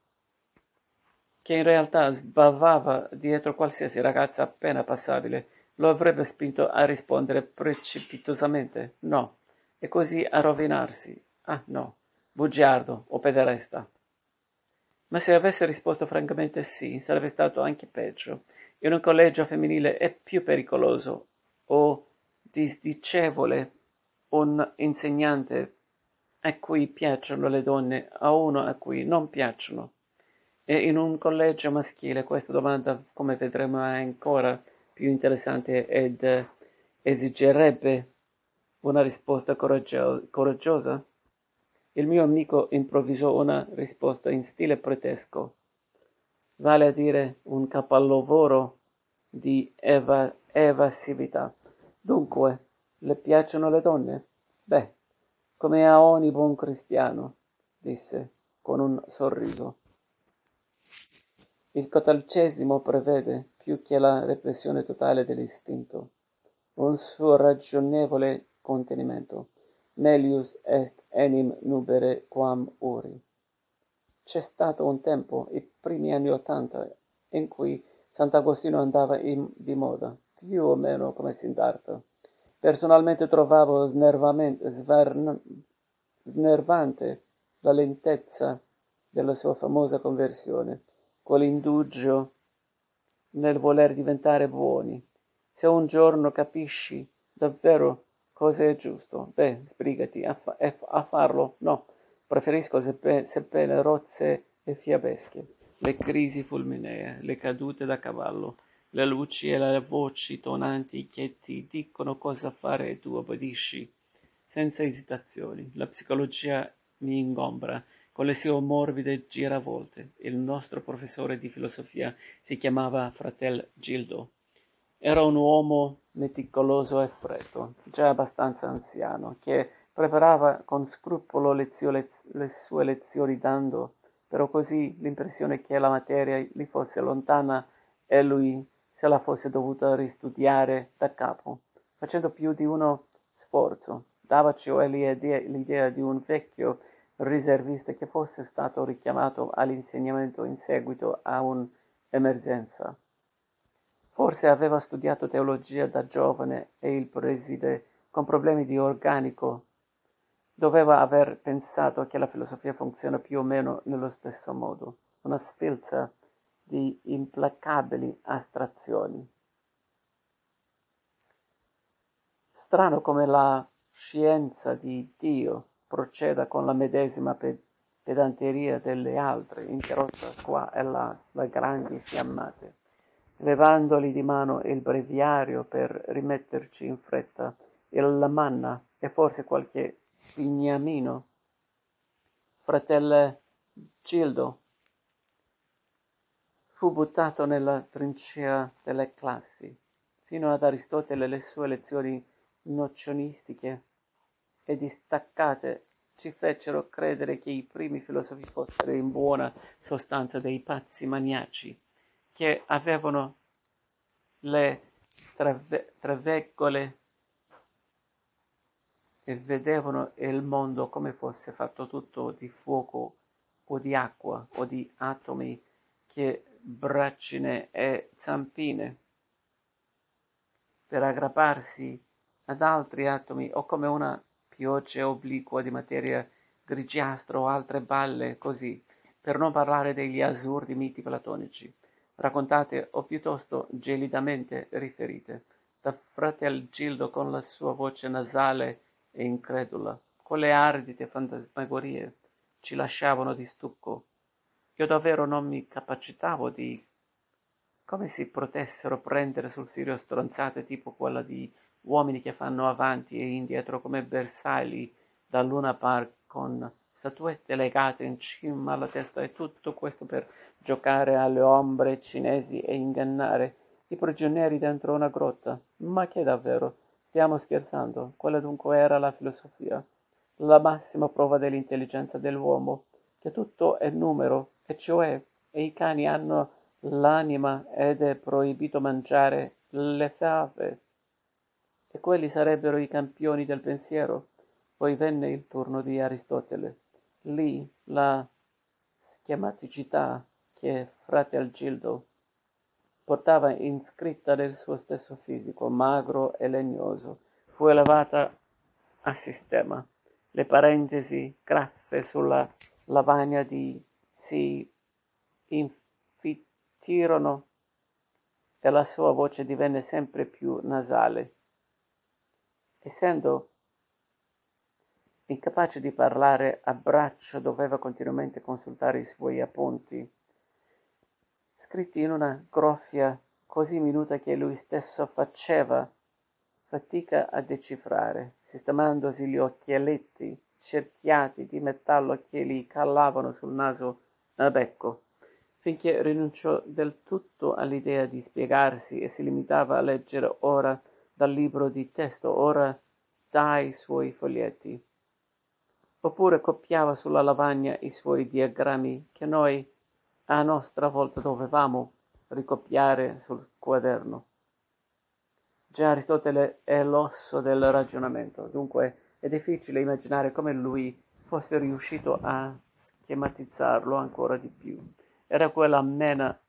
che in realtà sbavava dietro qualsiasi ragazza appena passabile, lo avrebbe spinto a rispondere precipitosamente no, e così a rovinarsi. Ah no, bugiardo o pederesta. Ma se avesse risposto francamente sì, sarebbe stato anche peggio. In un collegio femminile è più pericoloso o disdicevole un insegnante a cui piacciono le donne a uno a cui non piacciono. E in un collegio maschile questa domanda, come vedremo, è ancora più interessante ed esigerebbe una risposta coraggio- coraggiosa. Il mio amico improvvisò una risposta in stile pretesco, vale a dire un capolavoro di eva- evasività. Dunque, le piacciono le donne? Beh, come a ogni buon cristiano, disse con un sorriso. Il cattolicesimo prevede, più che la repressione totale dell'istinto, un suo ragionevole contenimento. Melius est enim nubere quam uri. C'è stato un tempo, i primi anni Ottanta, in cui Sant'Agostino andava in, di moda, più o meno come Siddhartha. Personalmente trovavo snervante la lentezza della sua famosa conversione quell'indugio nel voler diventare buoni. Se un giorno capisci davvero cosa è giusto, beh, sbrigati a, fa- a farlo. No, preferisco seppe- seppelle rozze e fiabesche, le crisi fulminee, le cadute da cavallo, le luci e le voci tonanti che ti dicono cosa fare e tu obbedisci senza esitazioni. La psicologia mi ingombra con le sue morbide giravolte. Il nostro professore di filosofia si chiamava fratel Gildo. Era un uomo meticoloso e freddo, già abbastanza anziano, che preparava con scrupolo lezio- le sue lezioni dando però così l'impressione che la materia gli fosse lontana e lui se la fosse dovuta ristudiare da capo, facendo più di uno sforzo. Dava cioè l'idea di un vecchio riservista che fosse stato richiamato all'insegnamento in seguito a un'emergenza. Forse aveva studiato teologia da giovane e il preside, con problemi di organico, doveva aver pensato che la filosofia funziona più o meno nello stesso modo, una sfilza di implacabili astrazioni. Strano come la scienza di Dio proceda con la medesima pedanteria delle altre, interrotta qua e là da grandi fiammate, levandoli di mano il breviario per rimetterci in fretta la manna e forse qualche Bignamino, fratello Gildo, fu buttato nella trincea delle classi. Fino ad Aristotele le sue lezioni nozionistiche e distaccate ci fecero credere che i primi filosofi fossero in buona sostanza dei pazzi maniaci, che avevano le traveggole e vedevano il mondo come fosse fatto tutto di fuoco o di acqua o di atomi che braccine e zampine per aggrapparsi ad altri atomi o come una pioggia obliqua di materia grigiastra o altre balle così, per non parlare degli assurdi miti platonici, raccontate o piuttosto gelidamente riferite da fratel Gildo con la sua voce nasale e incredula, quelle ardite fantasmagorie ci lasciavano di stucco. Io davvero non mi capacitavo di come si potessero prendere sul serio stronzate tipo quella di uomini che fanno avanti e indietro come bersagli da Luna Park con statuette legate in cima alla testa e tutto questo per giocare alle ombre cinesi e ingannare i prigionieri dentro una grotta. Ma che davvero? Stiamo scherzando, quella dunque era la filosofia, la massima prova dell'intelligenza dell'uomo, che tutto è numero, e cioè e i cani hanno l'anima ed è proibito mangiare le fave. E quelli sarebbero i campioni del pensiero. Poi venne il turno di Aristotele. Lì la schematicità che frate Algildo portava inscritta nel suo stesso fisico, magro e legnoso, fu elevata a sistema. Le parentesi graffe sulla lavagna di si infittirono e la sua voce divenne sempre più nasale. Essendo incapace di parlare a braccio, doveva continuamente consultare i suoi appunti scritti in una groffia così minuta che lui stesso faceva fatica a decifrare, sistemandosi gli occhialetti cerchiati di metallo che gli calavano sul naso a becco, finché rinunciò del tutto all'idea di spiegarsi e si limitava a leggere ora dal libro di testo, ora dai suoi foglietti. Oppure copiava sulla lavagna i suoi diagrammi che noi a nostra volta dovevamo ricopiare sul quaderno. Già Aristotele è l'osso del ragionamento, dunque è difficile immaginare come lui fosse riuscito a schematizzarlo ancora di più. Era quella mena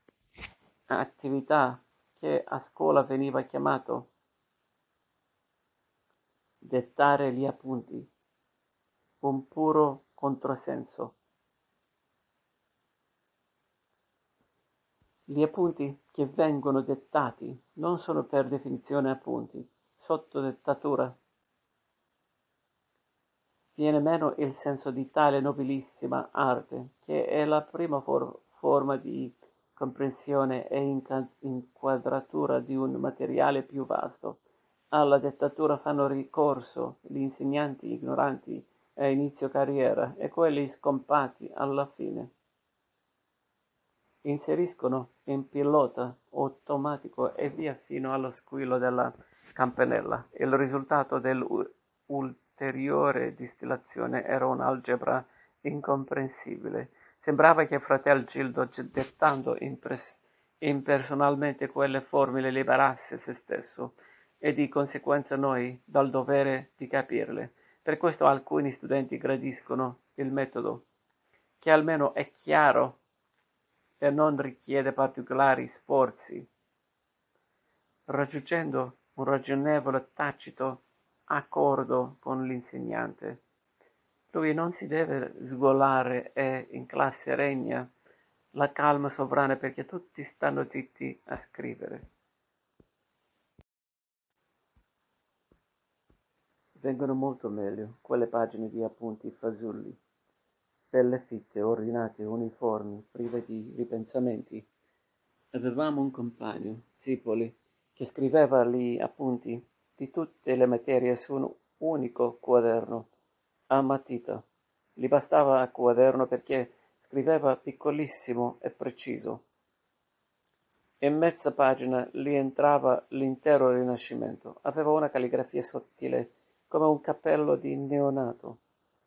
attività che a scuola veniva chiamato dettare gli appunti, un puro controsenso. Gli appunti che vengono dettati non sono per definizione appunti, sotto dettatura. Viene meno il senso di tale nobilissima arte, che è la prima for- forma di comprensione e inca- inquadratura di un materiale più vasto. Alla dettatura fanno ricorso gli insegnanti ignoranti a inizio carriera e quelli scompati alla fine. Inseriscono in pilota automatico e via fino allo squillo della campanella. Il risultato dell'ulteriore distillazione era un'algebra incomprensibile. Sembrava che fratel Gildo, dettando impres- impersonalmente quelle formule, liberasse se stesso e di conseguenza noi dal dovere di capirle. Per questo alcuni studenti gradiscono il metodo, che almeno è chiaro e non richiede particolari sforzi. Raggiungendo un ragionevole tacito accordo con l'insegnante, lui non si deve sgolare e in classe regna la calma sovrana perché tutti stanno zitti a scrivere. Vengono molto meglio quelle pagine di appunti fasulli, belle fitte, ordinate, uniformi, prive di ripensamenti. Avevamo un compagno, Zipoli, che scriveva gli appunti di tutte le materie su un unico quaderno, a matita. Gli bastava a quaderno perché scriveva piccolissimo e preciso. In mezza pagina gli entrava l'intero Rinascimento. Aveva una calligrafia sottile come un cappello di neonato.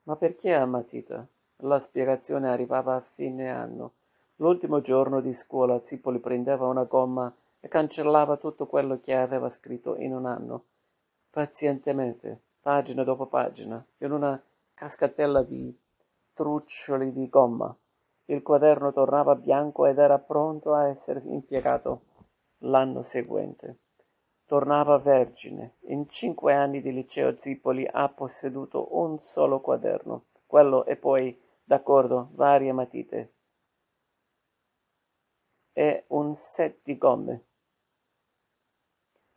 Ma perché a matita? La spiegazione arrivava a fine anno. L'ultimo giorno di scuola Zipoli prendeva una gomma e cancellava tutto quello che aveva scritto in un anno, pazientemente, pagina dopo pagina, in una cascatella di truccioli di gomma. Il quaderno tornava bianco ed era pronto a essere impiegato l'anno seguente. Tornava vergine. In cinque anni di liceo Zipoli ha posseduto un solo quaderno, quello e poi, d'accordo, varie matite e un set di gomme.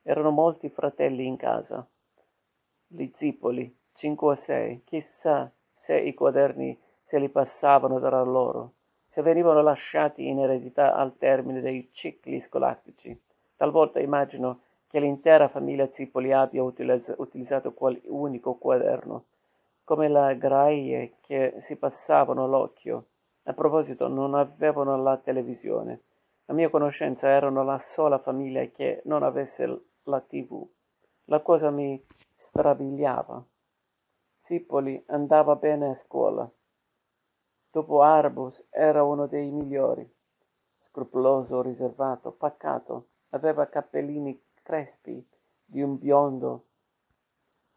Erano molti fratelli in casa. Gli Zipoli, cinque o sei, chissà se i quaderni se li passavano tra loro, se venivano lasciati in eredità al termine dei cicli scolastici. Talvolta immagino che l'intera famiglia Zipoli abbia utilizzato quel unico quaderno, come le graie che si passavano l'occhio. A proposito, non avevano la televisione. A mia conoscenza erano la sola famiglia che non avesse la tv. La cosa mi strabiliava. Zipoli andava bene a scuola. Dopo Arbus era uno dei migliori. Scrupoloso, riservato, pacato, aveva cappellini crespi di un biondo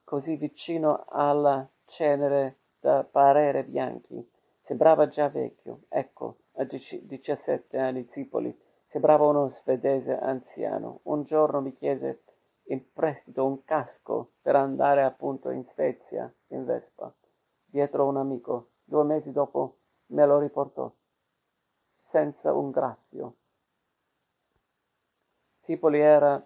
così vicino alla cenere da parere bianchi. Sembrava già vecchio. Ecco, a diciassette anni Zipoli sembrava uno svedese anziano. Un giorno mi chiese in prestito un casco per andare appunto in Svezia in Vespa, dietro un amico. Due mesi dopo me lo riportò, senza un graffio. Zipoli era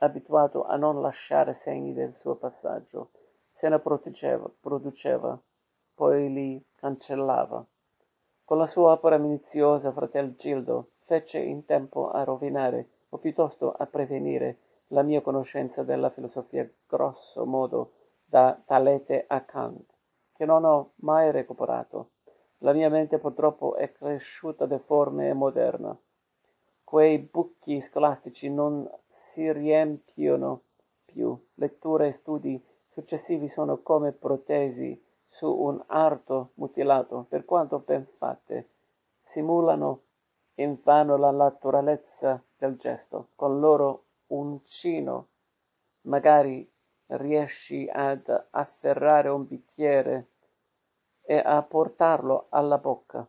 abituato a non lasciare segni del suo passaggio, se ne produceva, produceva poi li cancellava. Con la sua opera minuziosa fratel Gildo fece in tempo a rovinare, o piuttosto a prevenire, la mia conoscenza della filosofia grosso modo da Talete a Kant, che non ho mai recuperato. La mia mente purtroppo è cresciuta deforme e moderna quei buchi scolastici non si riempiono più. Letture e studi successivi sono come protesi su un arto mutilato, per quanto ben fatte, simulano invano la naturalezza del gesto. Con loro uncino magari riesci ad afferrare un bicchiere e a portarlo alla bocca,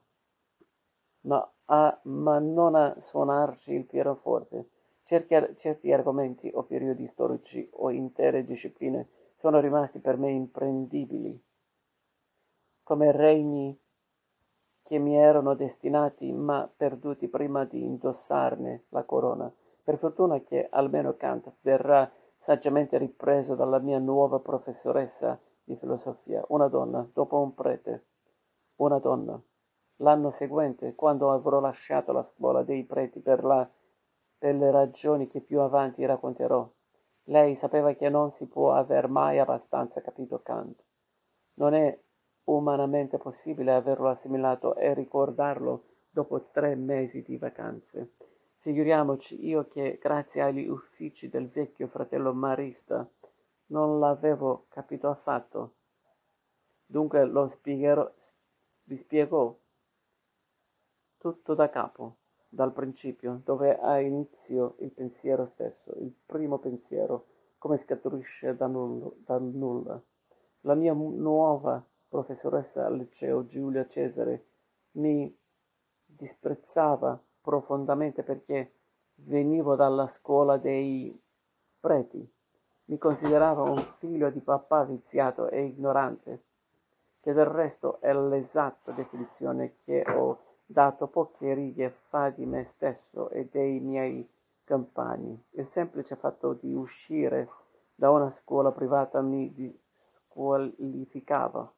ma a, ma non a suonarci il pianoforte. Certi, certi argomenti o periodi storici o intere discipline sono rimasti per me imprendibili, come regni che mi erano destinati ma perduti prima di indossarne la corona. Per fortuna che almeno Kant verrà saggiamente ripreso dalla mia nuova professoressa di filosofia, una donna, dopo un prete, una donna. L'anno seguente, quando avrò lasciato la scuola dei preti per, la, per le ragioni che più avanti racconterò, lei sapeva che non si può aver mai abbastanza capito Kant. Non è umanamente possibile averlo assimilato e ricordarlo dopo tre mesi di vacanze. Figuriamoci io che, grazie agli uffici del vecchio fratello Marista, non l'avevo capito affatto. Dunque lo spiegherò, vi spiegò tutto da capo, dal principio, dove ha inizio il pensiero stesso, il primo pensiero, come scaturisce da nulla. Da nulla. La mia nuova professoressa al liceo Giulia Cesare mi disprezzava profondamente perché venivo dalla scuola dei preti. Mi considerava un figlio di papà viziato e ignorante, che del resto è l'esatta definizione che ho dato poche righe fa di me stesso e dei miei compagni. Il semplice fatto di uscire da una scuola privata mi disqualificava.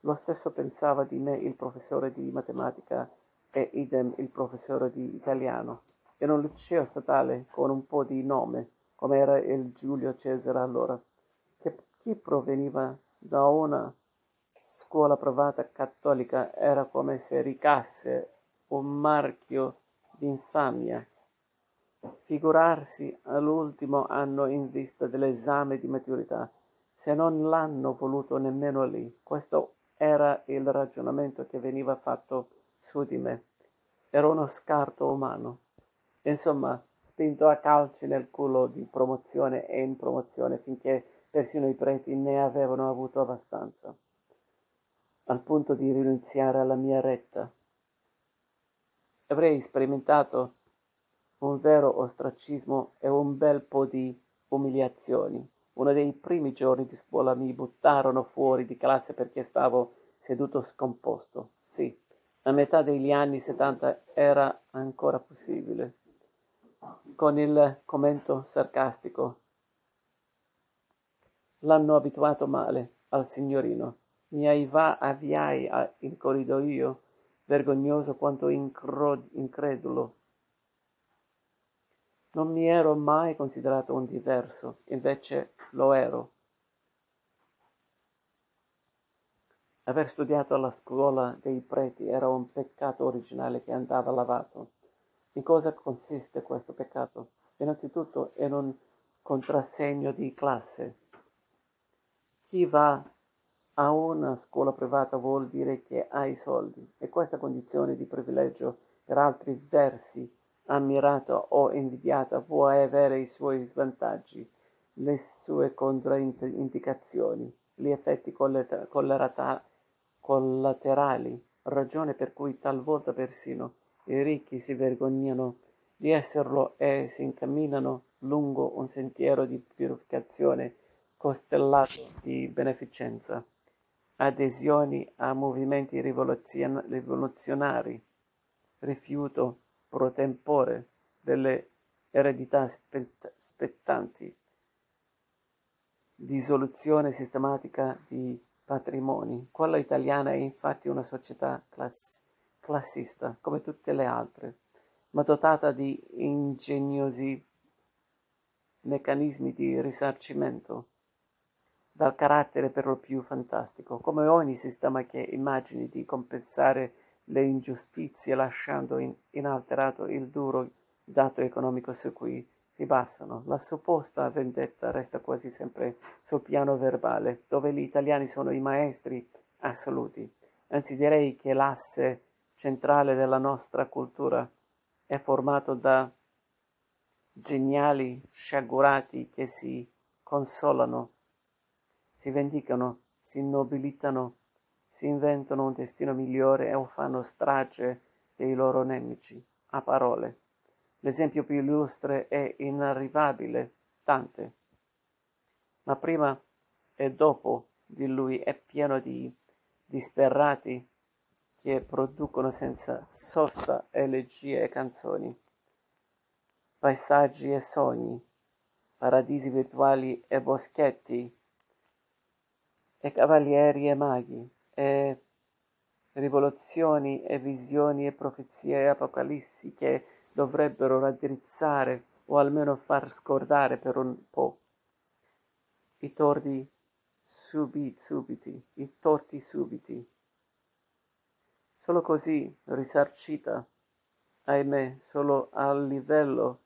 Lo stesso pensava di me il professore di matematica e idem il professore di italiano. In un liceo statale con un po' di nome, come era il Giulio Cesare allora, che chi proveniva da una scuola privata cattolica era come se ricasse un marchio d'infamia. Figurarsi all'ultimo anno in vista dell'esame di maturità, se non l'hanno voluto nemmeno lì. Questo era il ragionamento che veniva fatto su di me. Ero uno scarto umano. Insomma, spinto a calci nel culo di promozione e in promozione finché persino i preti ne avevano avuto abbastanza, al punto di rinunziare alla mia retta. Avrei sperimentato un vero ostracismo e un bel po' di umiliazioni. Uno dei primi giorni di scuola mi buttarono fuori di classe perché stavo seduto scomposto. Sì, a metà degli anni 70 era ancora possibile. Con il commento sarcastico. L'hanno abituato male al signorino. Mi va avviai in corridoio, vergognoso quanto incredulo. Non mi ero mai considerato un diverso, invece lo ero. Aver studiato alla scuola dei preti era un peccato originale che andava lavato. In cosa consiste questo peccato? Innanzitutto in un contrassegno di classe. Chi va a una scuola privata vuol dire che ha i soldi e questa condizione di privilegio per altri versi ammirata o invidiata può avere i suoi svantaggi, le sue controindicazioni, gli effetti collaterali, ragione per cui talvolta persino i ricchi si vergognano di esserlo e si incamminano lungo un sentiero di purificazione costellato di beneficenza, adesioni a movimenti rivoluzion- rivoluzionari, rifiuto pro tempore delle eredità spett- spettanti, dissoluzione sistematica di patrimoni. Quella italiana è infatti una società class- classista, come tutte le altre, ma dotata di ingegnosi meccanismi di risarcimento, dal carattere per lo più fantastico, come ogni sistema che immagini di compensare le ingiustizie lasciando in- inalterato il duro dato economico su cui si basano. La supposta vendetta resta quasi sempre sul piano verbale, dove gli italiani sono i maestri assoluti. Anzi direi che l'asse centrale della nostra cultura è formato da geniali sciagurati che si consolano, si vendicano, si nobilitano, si inventano un destino migliore o fanno strage dei loro nemici, a parole. L'esempio più illustre è inarrivabile, Dante. Ma prima e dopo di lui è pieno di disperati che producono senza sosta elegie e canzoni, paesaggi e sogni, paradisi virtuali e boschetti, e cavalieri e maghi, e rivoluzioni e visioni e profezie apocalissi che dovrebbero raddrizzare o almeno far scordare per un po' i tordi subi, subiti, i torti subiti. Solo così, risarcita, ahimè, solo a livello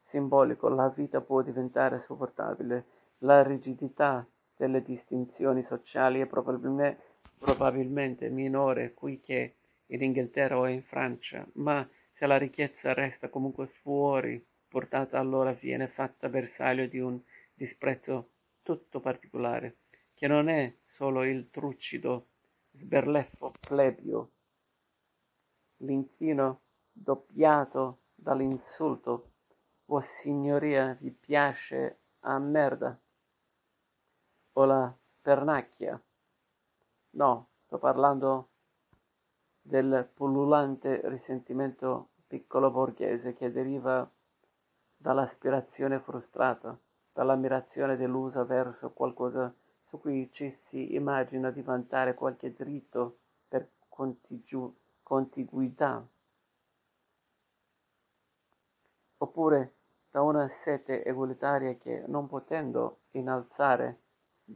simbolico la vita può diventare sopportabile. La rigidità delle distinzioni sociali è probabilmente, probabilmente minore qui che in Inghilterra o in Francia, ma se la ricchezza resta comunque fuori portata allora viene fatta bersaglio di un disprezzo tutto particolare, che non è solo il trucido sberleffo plebio, l'inchino doppiato dall'insulto Vossignoria vi piace a merda o la pernacchia. No, sto parlando del pullulante risentimento piccolo borghese che deriva dall'aspirazione frustrata, dall'ammirazione delusa verso qualcosa su cui ci si immagina di vantare qualche diritto per contigu- contiguità, oppure da una sete egualitaria che, non potendo innalzare,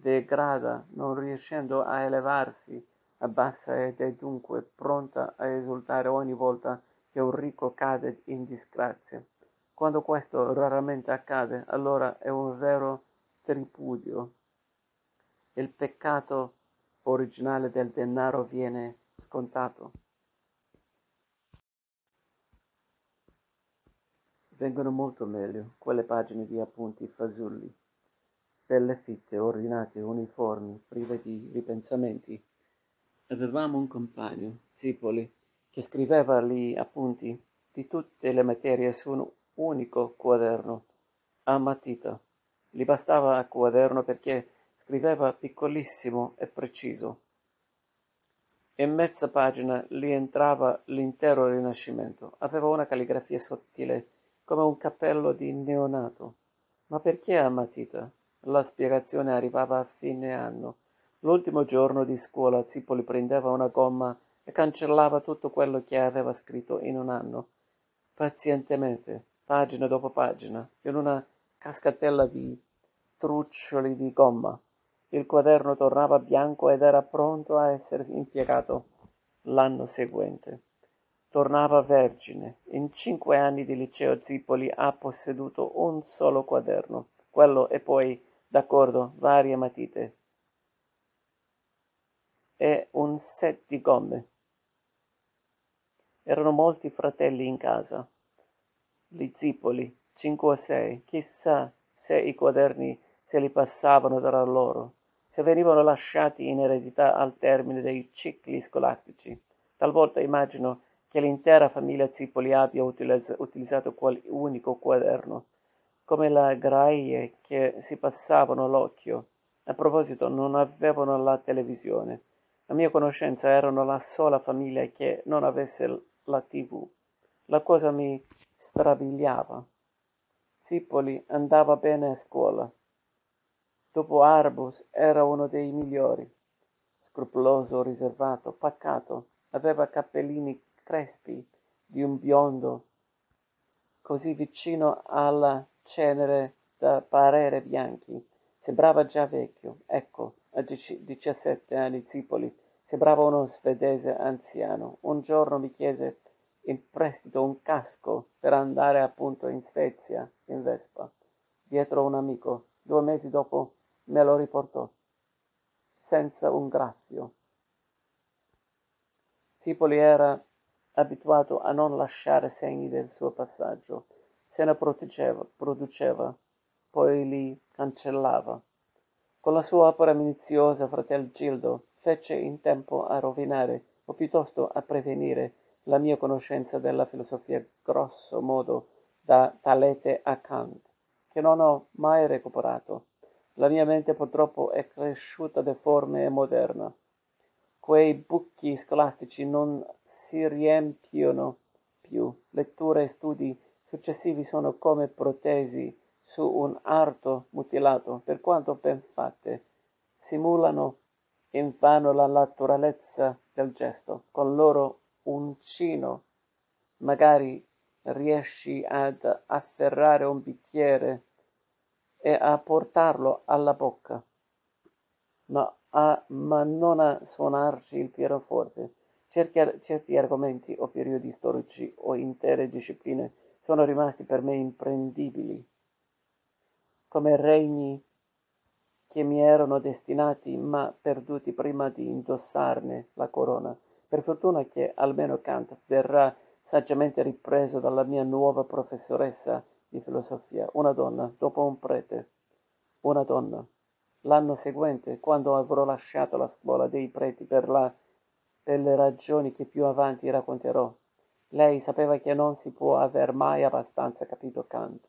degrada, non riuscendo a elevarsi, abbassa ed è dunque pronta a esultare ogni volta che un ricco cade in disgrazia. Quando questo raramente accade, allora è un vero tripudio. Il peccato originale del denaro viene scontato. Vengono molto meglio quelle pagine di appunti fasulli, belle fitte, ordinate, uniformi, prive di ripensamenti. Avevamo un compagno, Zipoli, che scriveva lì appunti di tutte le materie su un unico quaderno, a matita. Gli bastava a quaderno perché scriveva piccolissimo e preciso. In mezza pagina gli entrava l'intero Rinascimento. Aveva una calligrafia sottile come un cappello di neonato. Ma perché a matita? La spiegazione arrivava a fine anno. L'ultimo giorno di scuola Zipoli prendeva una gomma e cancellava tutto quello che aveva scritto in un anno, pazientemente, pagina dopo pagina, in una cascatella di truccioli di gomma. Il quaderno tornava bianco ed era pronto a essere impiegato l'anno seguente. Tornava vergine. In cinque anni di liceo Zipoli ha posseduto un solo quaderno, quello e poi, d'accordo, varie matite e un set di gomme. Erano molti fratelli in casa. Gli zipoli, cinque o sei, chissà se i quaderni se li passavano tra loro, se venivano lasciati in eredità al termine dei cicli scolastici. Talvolta immagino che l'intera famiglia Zipoli abbia utilizzato quel unico quaderno, come le graie che si passavano l'occhio. A proposito, non avevano la televisione. A mia conoscenza erano la sola famiglia che non avesse la tv. La cosa mi strabiliava. Zipoli andava bene a scuola. Dopo Arbus era uno dei migliori. Scrupoloso, riservato, pacato, aveva cappellini crespi di un biondo così vicino alla cenere da parere bianchi. Sembrava già vecchio. Ecco, a diciassette anni Zipoli sembrava uno svedese anziano. Un giorno mi chiese in prestito un casco per andare appunto in Svezia in Vespa, dietro un amico. Due mesi dopo me lo riportò, senza un graffio. Zipoli era abituato a non lasciare segni del suo passaggio, se ne produceva, produceva poi li cancellava. Con la sua opera minuziosa fratel Gildo fece in tempo a rovinare, o piuttosto a prevenire, la mia conoscenza della filosofia grosso modo da Talete a Kant, che non ho mai recuperato. La mia mente purtroppo è cresciuta deforme e moderna. Quei buchi scolastici non si riempiono più. Letture e studi successivi sono come protesi su un arto mutilato, per quanto ben fatte, simulano invano la naturalezza del gesto, con loro uncino. Magari riesci ad afferrare un bicchiere e a portarlo alla bocca. ma, a, ma non a suonarci il pianoforte. Certi, certi argomenti o periodi storici o intere discipline sono rimasti per me imprendibili, come regni che mi erano destinati ma perduti prima di indossarne la corona. Per fortuna che almeno Kant verrà saggiamente ripreso dalla mia nuova professoressa di filosofia, una donna, dopo un prete, una donna. L'anno seguente, quando avrò lasciato la scuola dei preti per, la, per le ragioni che più avanti racconterò, lei sapeva che non si può aver mai abbastanza capito Kant.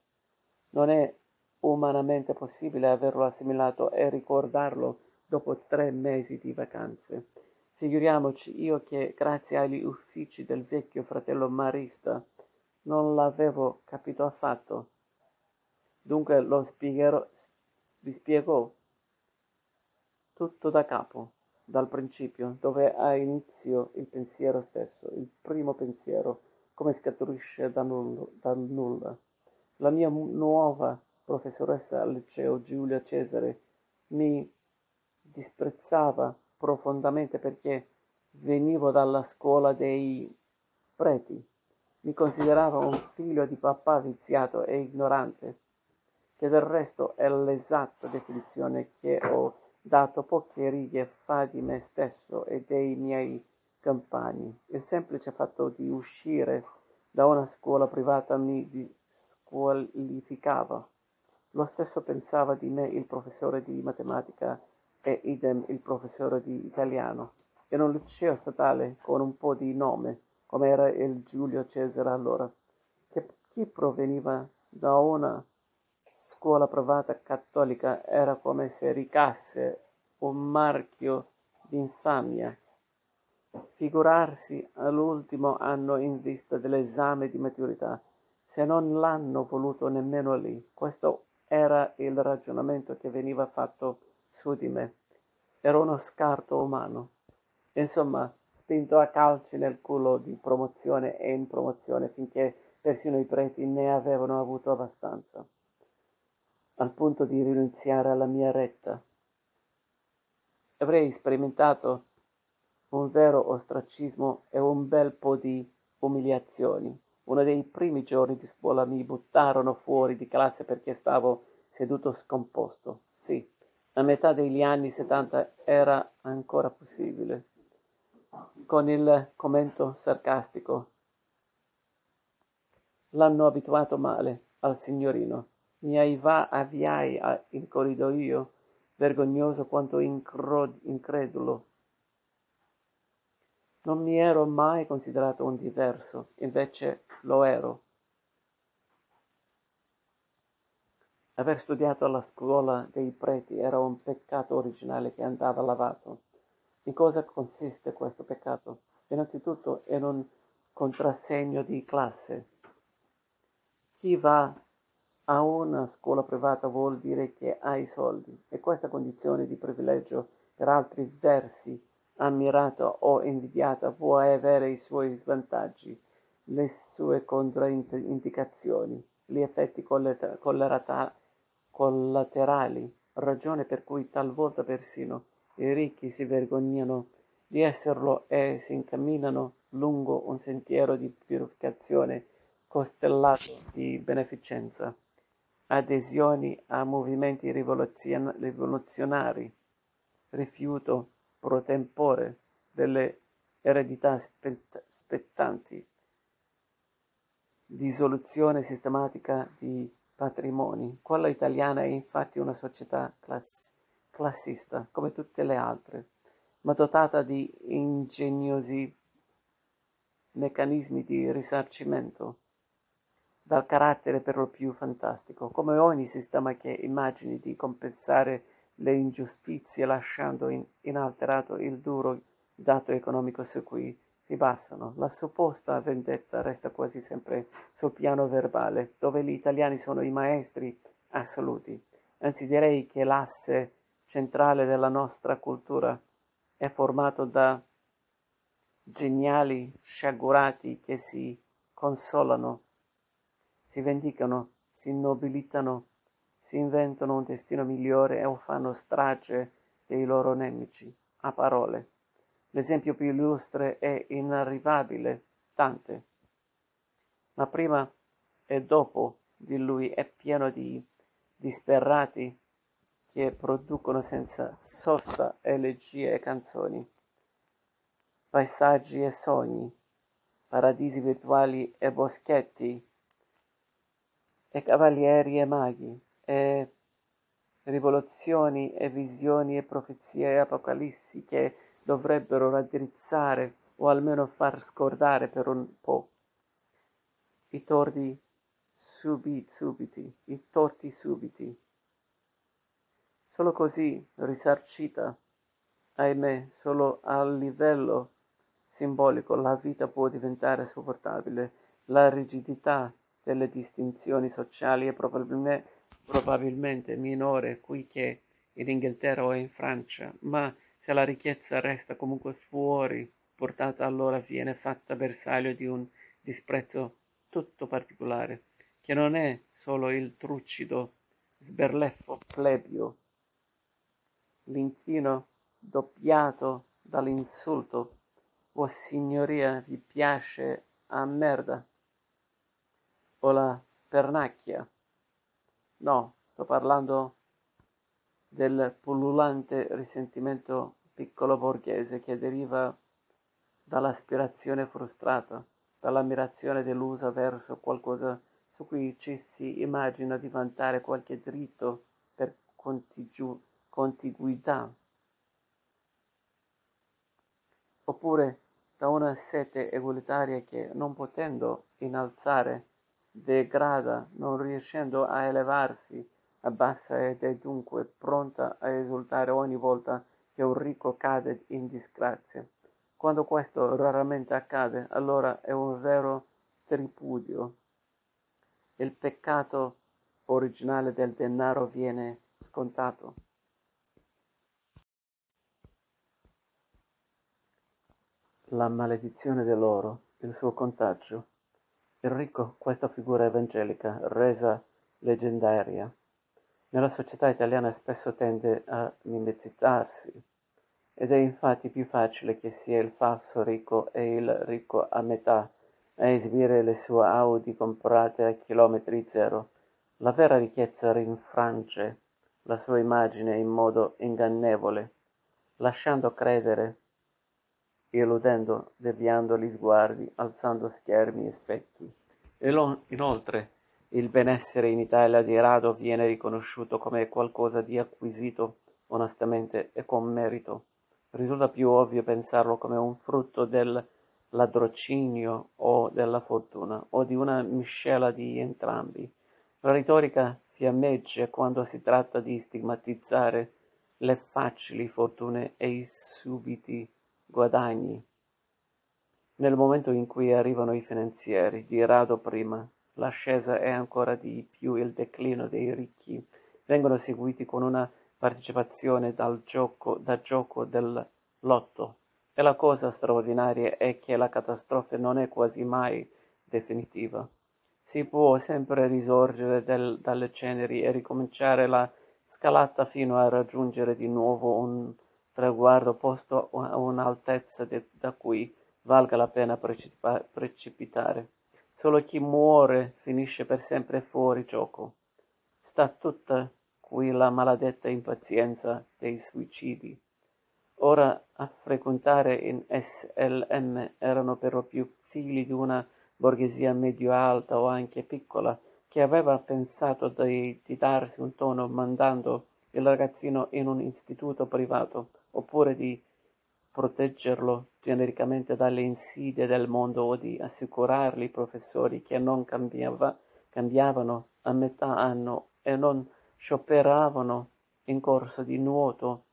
Non è umanamente possibile averlo assimilato e ricordarlo dopo tre mesi di vacanze. Figuriamoci io che, grazie agli uffici del vecchio fratello Marista, non l'avevo capito affatto. Dunque lo spiegherò, vi spiegò tutto da capo, dal principio, dove ha inizio il pensiero stesso, il primo pensiero, come scaturisce da nulla. La mia nuova professoressa al liceo Giulia Cesare mi disprezzava profondamente perché venivo dalla scuola dei preti. Mi considerava un figlio di papà viziato e ignorante, che del resto è l'esatta definizione che ho dato poche righe fa di me stesso e dei miei compagni. Il semplice fatto di uscire da una scuola privata mi disqualificava. Lo stesso pensava di me il professore di matematica e idem il professore di italiano. In un liceo statale con un po' di nome, come era il Giulio Cesare allora, che chi proveniva da una scuola privata cattolica era come se ricasse un marchio d'infamia. Figurarsi all'ultimo anno in vista dell'esame di maturità, se non l'hanno voluto nemmeno lì. Questo era il ragionamento che veniva fatto su di me. Ero uno scarto umano. Insomma, spinto a calci nel culo di promozione e in promozione finché persino i preti ne avevano avuto abbastanza, al punto di rinunziare alla mia retta. Avrei sperimentato un vero ostracismo e un bel po' di umiliazioni. Uno dei primi giorni di scuola mi buttarono fuori di classe perché stavo seduto scomposto. Sì, a metà degli anni 70 era ancora possibile. Con il commento sarcastico. L'hanno abituato male al signorino. Mi va avviai in corridoio, vergognoso quanto incredulo. Non mi ero mai considerato un diverso, invece lo ero. Aver studiato alla scuola dei preti era un peccato originale che andava lavato. In cosa consiste questo peccato? Innanzitutto in un contrassegno di classe. Chi va a una scuola privata vuol dire che ha i soldi e questa condizione di privilegio per altri versi ammirata o invidiata può avere i suoi svantaggi le sue controindicazioni, gli effetti collaterali, ragione per cui talvolta persino i ricchi si vergognano di esserlo e si incamminano lungo un sentiero di purificazione costellato di beneficenza, adesioni a movimenti rivoluzionari, rifiuto pro tempore delle eredità spettanti. Dissoluzione sistematica di patrimoni. Quella italiana è infatti una società class- classista, come tutte le altre, ma dotata di ingegnosi meccanismi di risarcimento, dal carattere per lo più fantastico, come ogni sistema che immagini di compensare le ingiustizie lasciando in- inalterato il duro dato economico su cui si basano. La supposta vendetta resta quasi sempre sul piano verbale, dove gli italiani sono i maestri assoluti. Anzi direi che l'asse centrale della nostra cultura è formato da geniali sciagurati che si consolano, si vendicano, si nobilitano, si inventano un destino migliore o fanno strage dei loro nemici, a parole. L'esempio più illustre è inarrivabile, Dante. Ma prima e dopo di lui è pieno di disperati che producono senza sosta elegie e canzoni, paesaggi e sogni, paradisi virtuali e boschetti, e cavalieri e maghi, e rivoluzioni e visioni e profezie e apocalissi che dovrebbero raddrizzare o almeno far scordare per un po' i torti subiti, subiti, i torti subiti Solo così, risarcita, ahimè, solo a livello simbolico la vita può diventare sopportabile. La rigidità delle distinzioni sociali è probabilmente, probabilmente minore qui che in Inghilterra o in Francia, ma se la ricchezza resta comunque fuori portata allora viene fatta bersaglio di un disprezzo tutto particolare, che non è solo il trucido sberleffo plebio l'inchino doppiato dall'insulto Vossignoria vi piace a merda? O la pernacchia? No, sto parlando del pullulante risentimento piccolo borghese che deriva dall'aspirazione frustrata, dall'ammirazione delusa verso qualcosa su cui ci si immagina di vantare qualche diritto per contigiu- contiguità, oppure da una sete egualitaria che, non potendo innalzare, degrada, non riuscendo a elevarsi, abbassa ed è dunque pronta a esultare ogni volta che un ricco cade in disgrazia. Quando questo raramente accade, allora è un vero tripudio. Il peccato originale del denaro viene scontato. La maledizione dell'oro, il suo contagio. Il ricco, questa figura evangelica, resa leggendaria, nella società italiana spesso tende a mimetizzarsi, ed è infatti più facile che sia il falso ricco e il ricco a metà a esibire le sue Audi comprate a chilometri zero. La vera ricchezza rinfrange la sua immagine in modo ingannevole, lasciando credere illudendo, deviando gli sguardi, alzando schermi e specchi. E inoltre, il benessere in Italia di rado viene riconosciuto come qualcosa di acquisito onestamente e con merito. Risulta più ovvio pensarlo come un frutto del ladrocinio o della fortuna, o di una miscela di entrambi. La retorica fiammeggia quando si tratta di stigmatizzare le facili fortune e i subiti guadagni. Nel momento in cui arrivano i finanzieri, di rado prima, l'ascesa è ancora di più il declino dei ricchi, vengono seguiti con una partecipazione dal gioco, da gioco del lotto. E la cosa straordinaria è che la catastrofe non è quasi mai definitiva. Si può sempre risorgere del, dalle ceneri e ricominciare la scalata fino a raggiungere di nuovo un traguardo posto a un'altezza da cui valga la pena precipitare. Solo chi muore finisce per sempre fuori gioco. Sta tutta qui la maledetta impazienza dei suicidi. Ora a frequentare in SLM erano per lo più figli di una borghesia medio-alta o anche piccola, che aveva pensato di, di darsi un tono mandando il ragazzino in un istituto privato oppure di proteggerlo genericamente dalle insidie del mondo o di assicurargli professori che non cambiava, cambiavano a metà anno e non scioperavano in corso di nuoto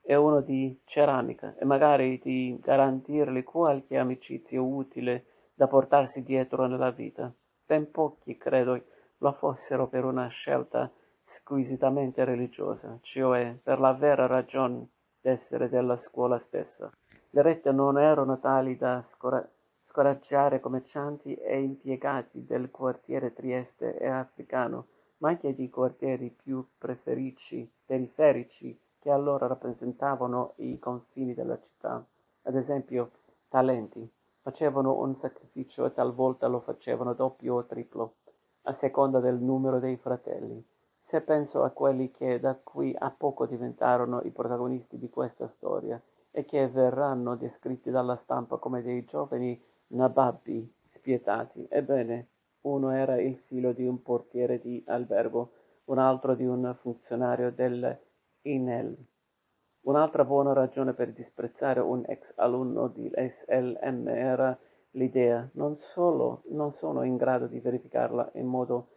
e uno di ceramica e magari di garantirgli qualche amicizia utile da portarsi dietro nella vita. Ben pochi, credo, lo fossero per una scelta squisitamente religiosa, cioè per la vera ragione d'essere della scuola stessa. Le rette non erano tali da scora- scoraggiare commercianti e impiegati del quartiere Trieste e africano, ma anche di quartieri più periferici che allora rappresentavano i confini della città. Ad esempio, talenti. Facevano un sacrificio e talvolta lo facevano doppio o triplo, a seconda del numero dei fratelli. Se penso a quelli che da qui a poco diventarono i protagonisti di questa storia e che verranno descritti dalla stampa come dei giovani nababbi spietati, ebbene, uno era il figlio di un portiere di albergo, un altro di un funzionario del INEL. Un'altra buona ragione per disprezzare un ex alunno di SLM era l'idea, non solo non sono in grado di verificarla in modo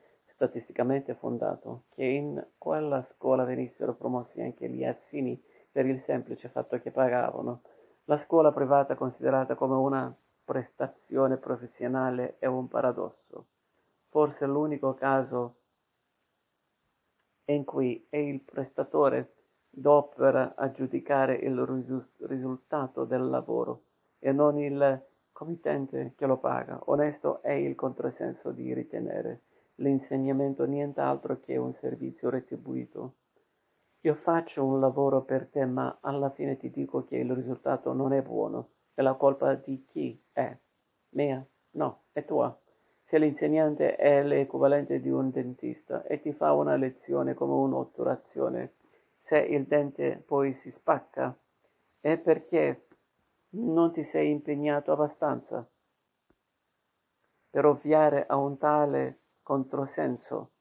statisticamente fondato, che in quella scuola venissero promossi anche gli assini per il semplice fatto che pagavano. La scuola privata considerata come una prestazione professionale è un paradosso. Forse l'unico caso in cui è il prestatore d'opera a giudicare il risultato del lavoro e non il committente che lo paga. Onesto è il controsenso di ritenere l'insegnamento nient'altro che un servizio retribuito. Io faccio un lavoro per te, ma alla fine ti dico che il risultato non è buono. E la colpa di chi è? Mia? No, è tua. Se l'insegnante è l'equivalente di un dentista e ti fa una lezione come un'otturazione, se il dente poi si spacca, è perché non ti sei impegnato abbastanza per ovviare a un tale controsenso.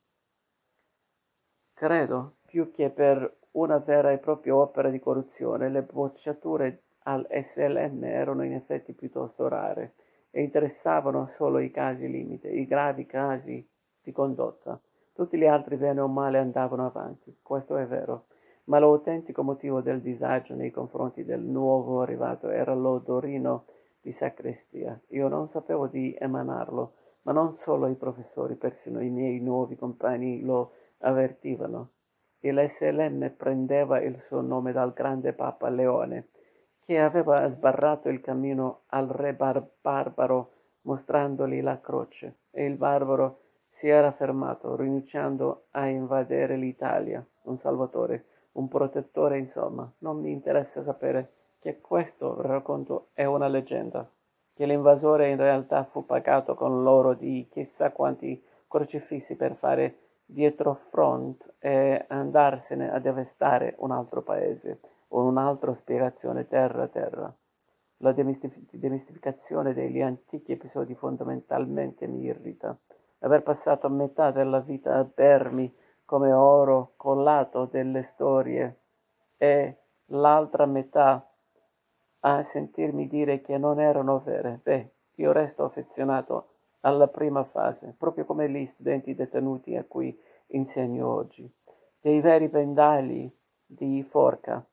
Credo, più che per una vera e propria opera di corruzione, le bocciature al SLM erano in effetti piuttosto rare e interessavano solo i casi limite, i gravi casi di condotta. Tutti gli altri bene o male andavano avanti, questo è vero, ma l'autentico motivo del disagio nei confronti del nuovo arrivato era l'odorino di sacrestia. Io non sapevo di emanarlo, ma non solo i professori, persino i miei nuovi compagni lo avvertivano. Il SLM prendeva il suo nome dal grande Papa Leone, che aveva sbarrato il cammino al re bar- barbaro mostrandogli la croce, e il barbaro si era fermato, rinunciando a invadere l'Italia, un salvatore, un protettore, insomma. Non mi interessa sapere che questo racconto è una leggenda che l'invasore in realtà fu pagato con l'oro di chissà quanti crocifissi per fare dietro front e andarsene a devastare un altro paese o un'altra spiegazione terra a terra. La demistificazione degli antichi episodi fondamentalmente mi irrita. Aver passato metà della vita a bermi come oro collato delle storie e l'altra metà a sentirmi dire che non erano vere. Beh, io resto affezionato alla prima fase, proprio come gli studenti detenuti a cui insegno oggi, dei veri pendali di forca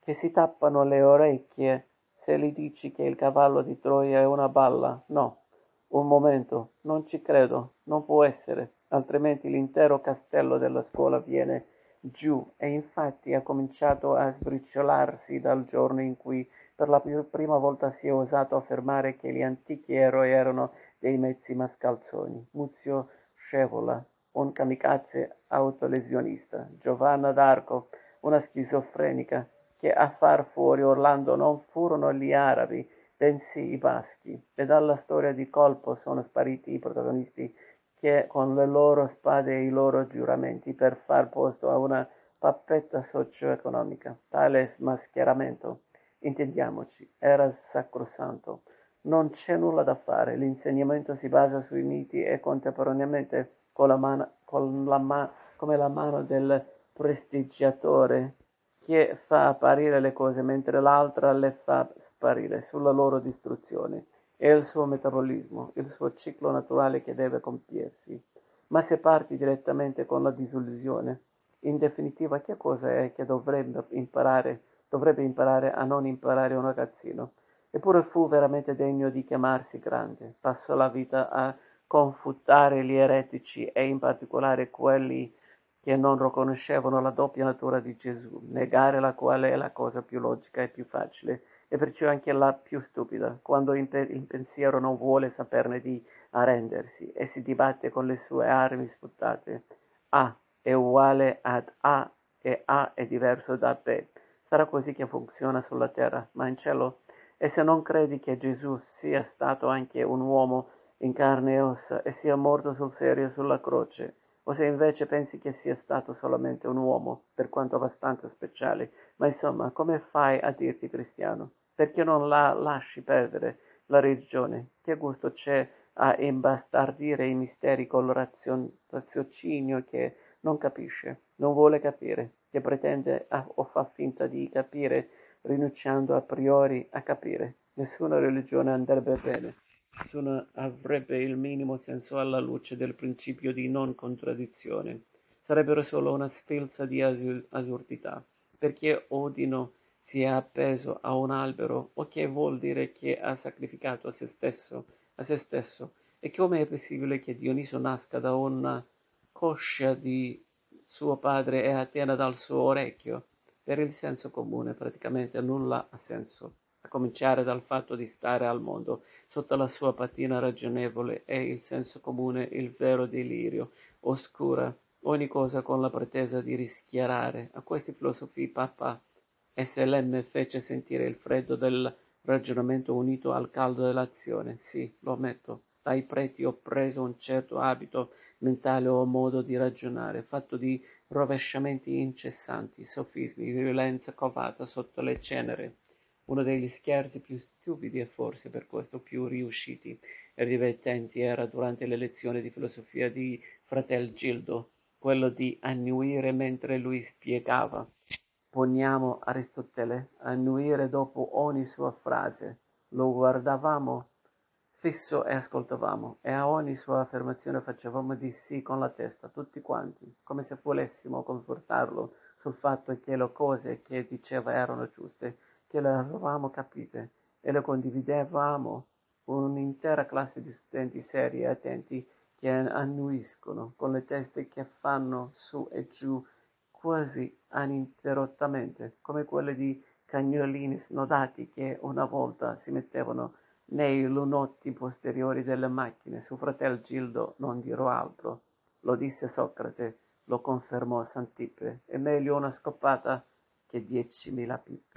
che si tappano le orecchie se gli dici che il cavallo di Troia è una balla. No, un momento, non ci credo, non può essere, altrimenti l'intero castello della scuola viene giù e infatti ha cominciato a sbriciolarsi dal giorno in cui per la prima volta si è osato affermare che gli antichi eroi erano dei mezzi mascalzoni. Muzio Scevola, un kamikaze autolesionista. Giovanna d'Arco, una schizofrenica, che a far fuori Orlando non furono gli arabi, bensì i baschi. E dalla storia di colpo sono spariti i protagonisti che con le loro spade e i loro giuramenti per far posto a una pappetta socio-economica. Tale smascheramento Intendiamoci, era sacrosanto. Non c'è nulla da fare, l'insegnamento si basa sui miti e contemporaneamente con la mano, con la ma, come la mano del prestigiatore che fa apparire le cose mentre l'altra le fa sparire sulla loro distruzione. È il suo metabolismo, il suo ciclo naturale che deve compiersi. Ma se parti direttamente con la disillusione, in definitiva che cosa è che dovrebbe imparare dovrebbe imparare a non imparare un ragazzino. Eppure fu veramente degno di chiamarsi grande. Passò la vita a confutare gli eretici e in particolare quelli che non riconoscevano la doppia natura di Gesù, negare la quale è la cosa più logica e più facile, e perciò anche la più stupida, quando il pensiero non vuole saperne di arrendersi e si dibatte con le sue armi sputtate. A è uguale ad A e A è diverso da B. Sarà così che funziona sulla terra, ma in cielo? E se non credi che Gesù sia stato anche un uomo in carne e ossa e sia morto sul serio sulla croce, o se invece pensi che sia stato solamente un uomo, per quanto abbastanza speciale, ma insomma, come fai a dirti cristiano? Perché non la lasci perdere la religione? Che gusto c'è a imbastardire i misteri col raziocinio che non capisce, non vuole capire, che pretende o fa finta di capire, rinunciando a priori a capire. Nessuna religione andrebbe bene. Nessuna avrebbe il minimo senso alla luce del principio di non contraddizione. Sarebbero solo una sfilza di asur- assurdità. Perché Odino si è appeso a un albero, o che vuol dire che ha sacrificato a se stesso, a se stesso. E come è possibile che Dioniso nasca da una coscia di suo padre e Atena dal suo orecchio? Per il senso comune praticamente nulla ha senso a cominciare dal fatto di stare al mondo sotto la sua patina ragionevole e il senso comune il vero delirio, oscura ogni cosa con la pretesa di rischiarare. A questi filosofi Papa SLM fece sentire il freddo del ragionamento unito al caldo dell'azione. Sì, lo ammetto. Dai preti ho preso un certo abito mentale o modo di ragionare, fatto di rovesciamenti incessanti, sofismi, violenza covata sotto le cenere uno degli scherzi più stupidi e forse per questo più riusciti e divertenti era durante le lezioni di filosofia di fratel Gildo, quello di annuire mentre lui spiegava. Poniamo Aristotele annuire dopo ogni sua frase. Lo guardavamo fisso e ascoltavamo, e a ogni sua affermazione facevamo di sì con la testa, tutti quanti, come se volessimo confortarlo sul fatto che le cose che diceva erano giuste che le avevamo capite e le condividevamo con un'intera classe di studenti seri e attenti che annuiscono con le teste che fanno su e giù quasi ininterrottamente, come quelle di cagnolini snodati che una volta si mettevano nei lunotti posteriori delle macchine. Su fratel Gildo non dirò altro. Lo disse Socrate, lo confermò Santippe. È meglio una scoppata che diecimila pippe.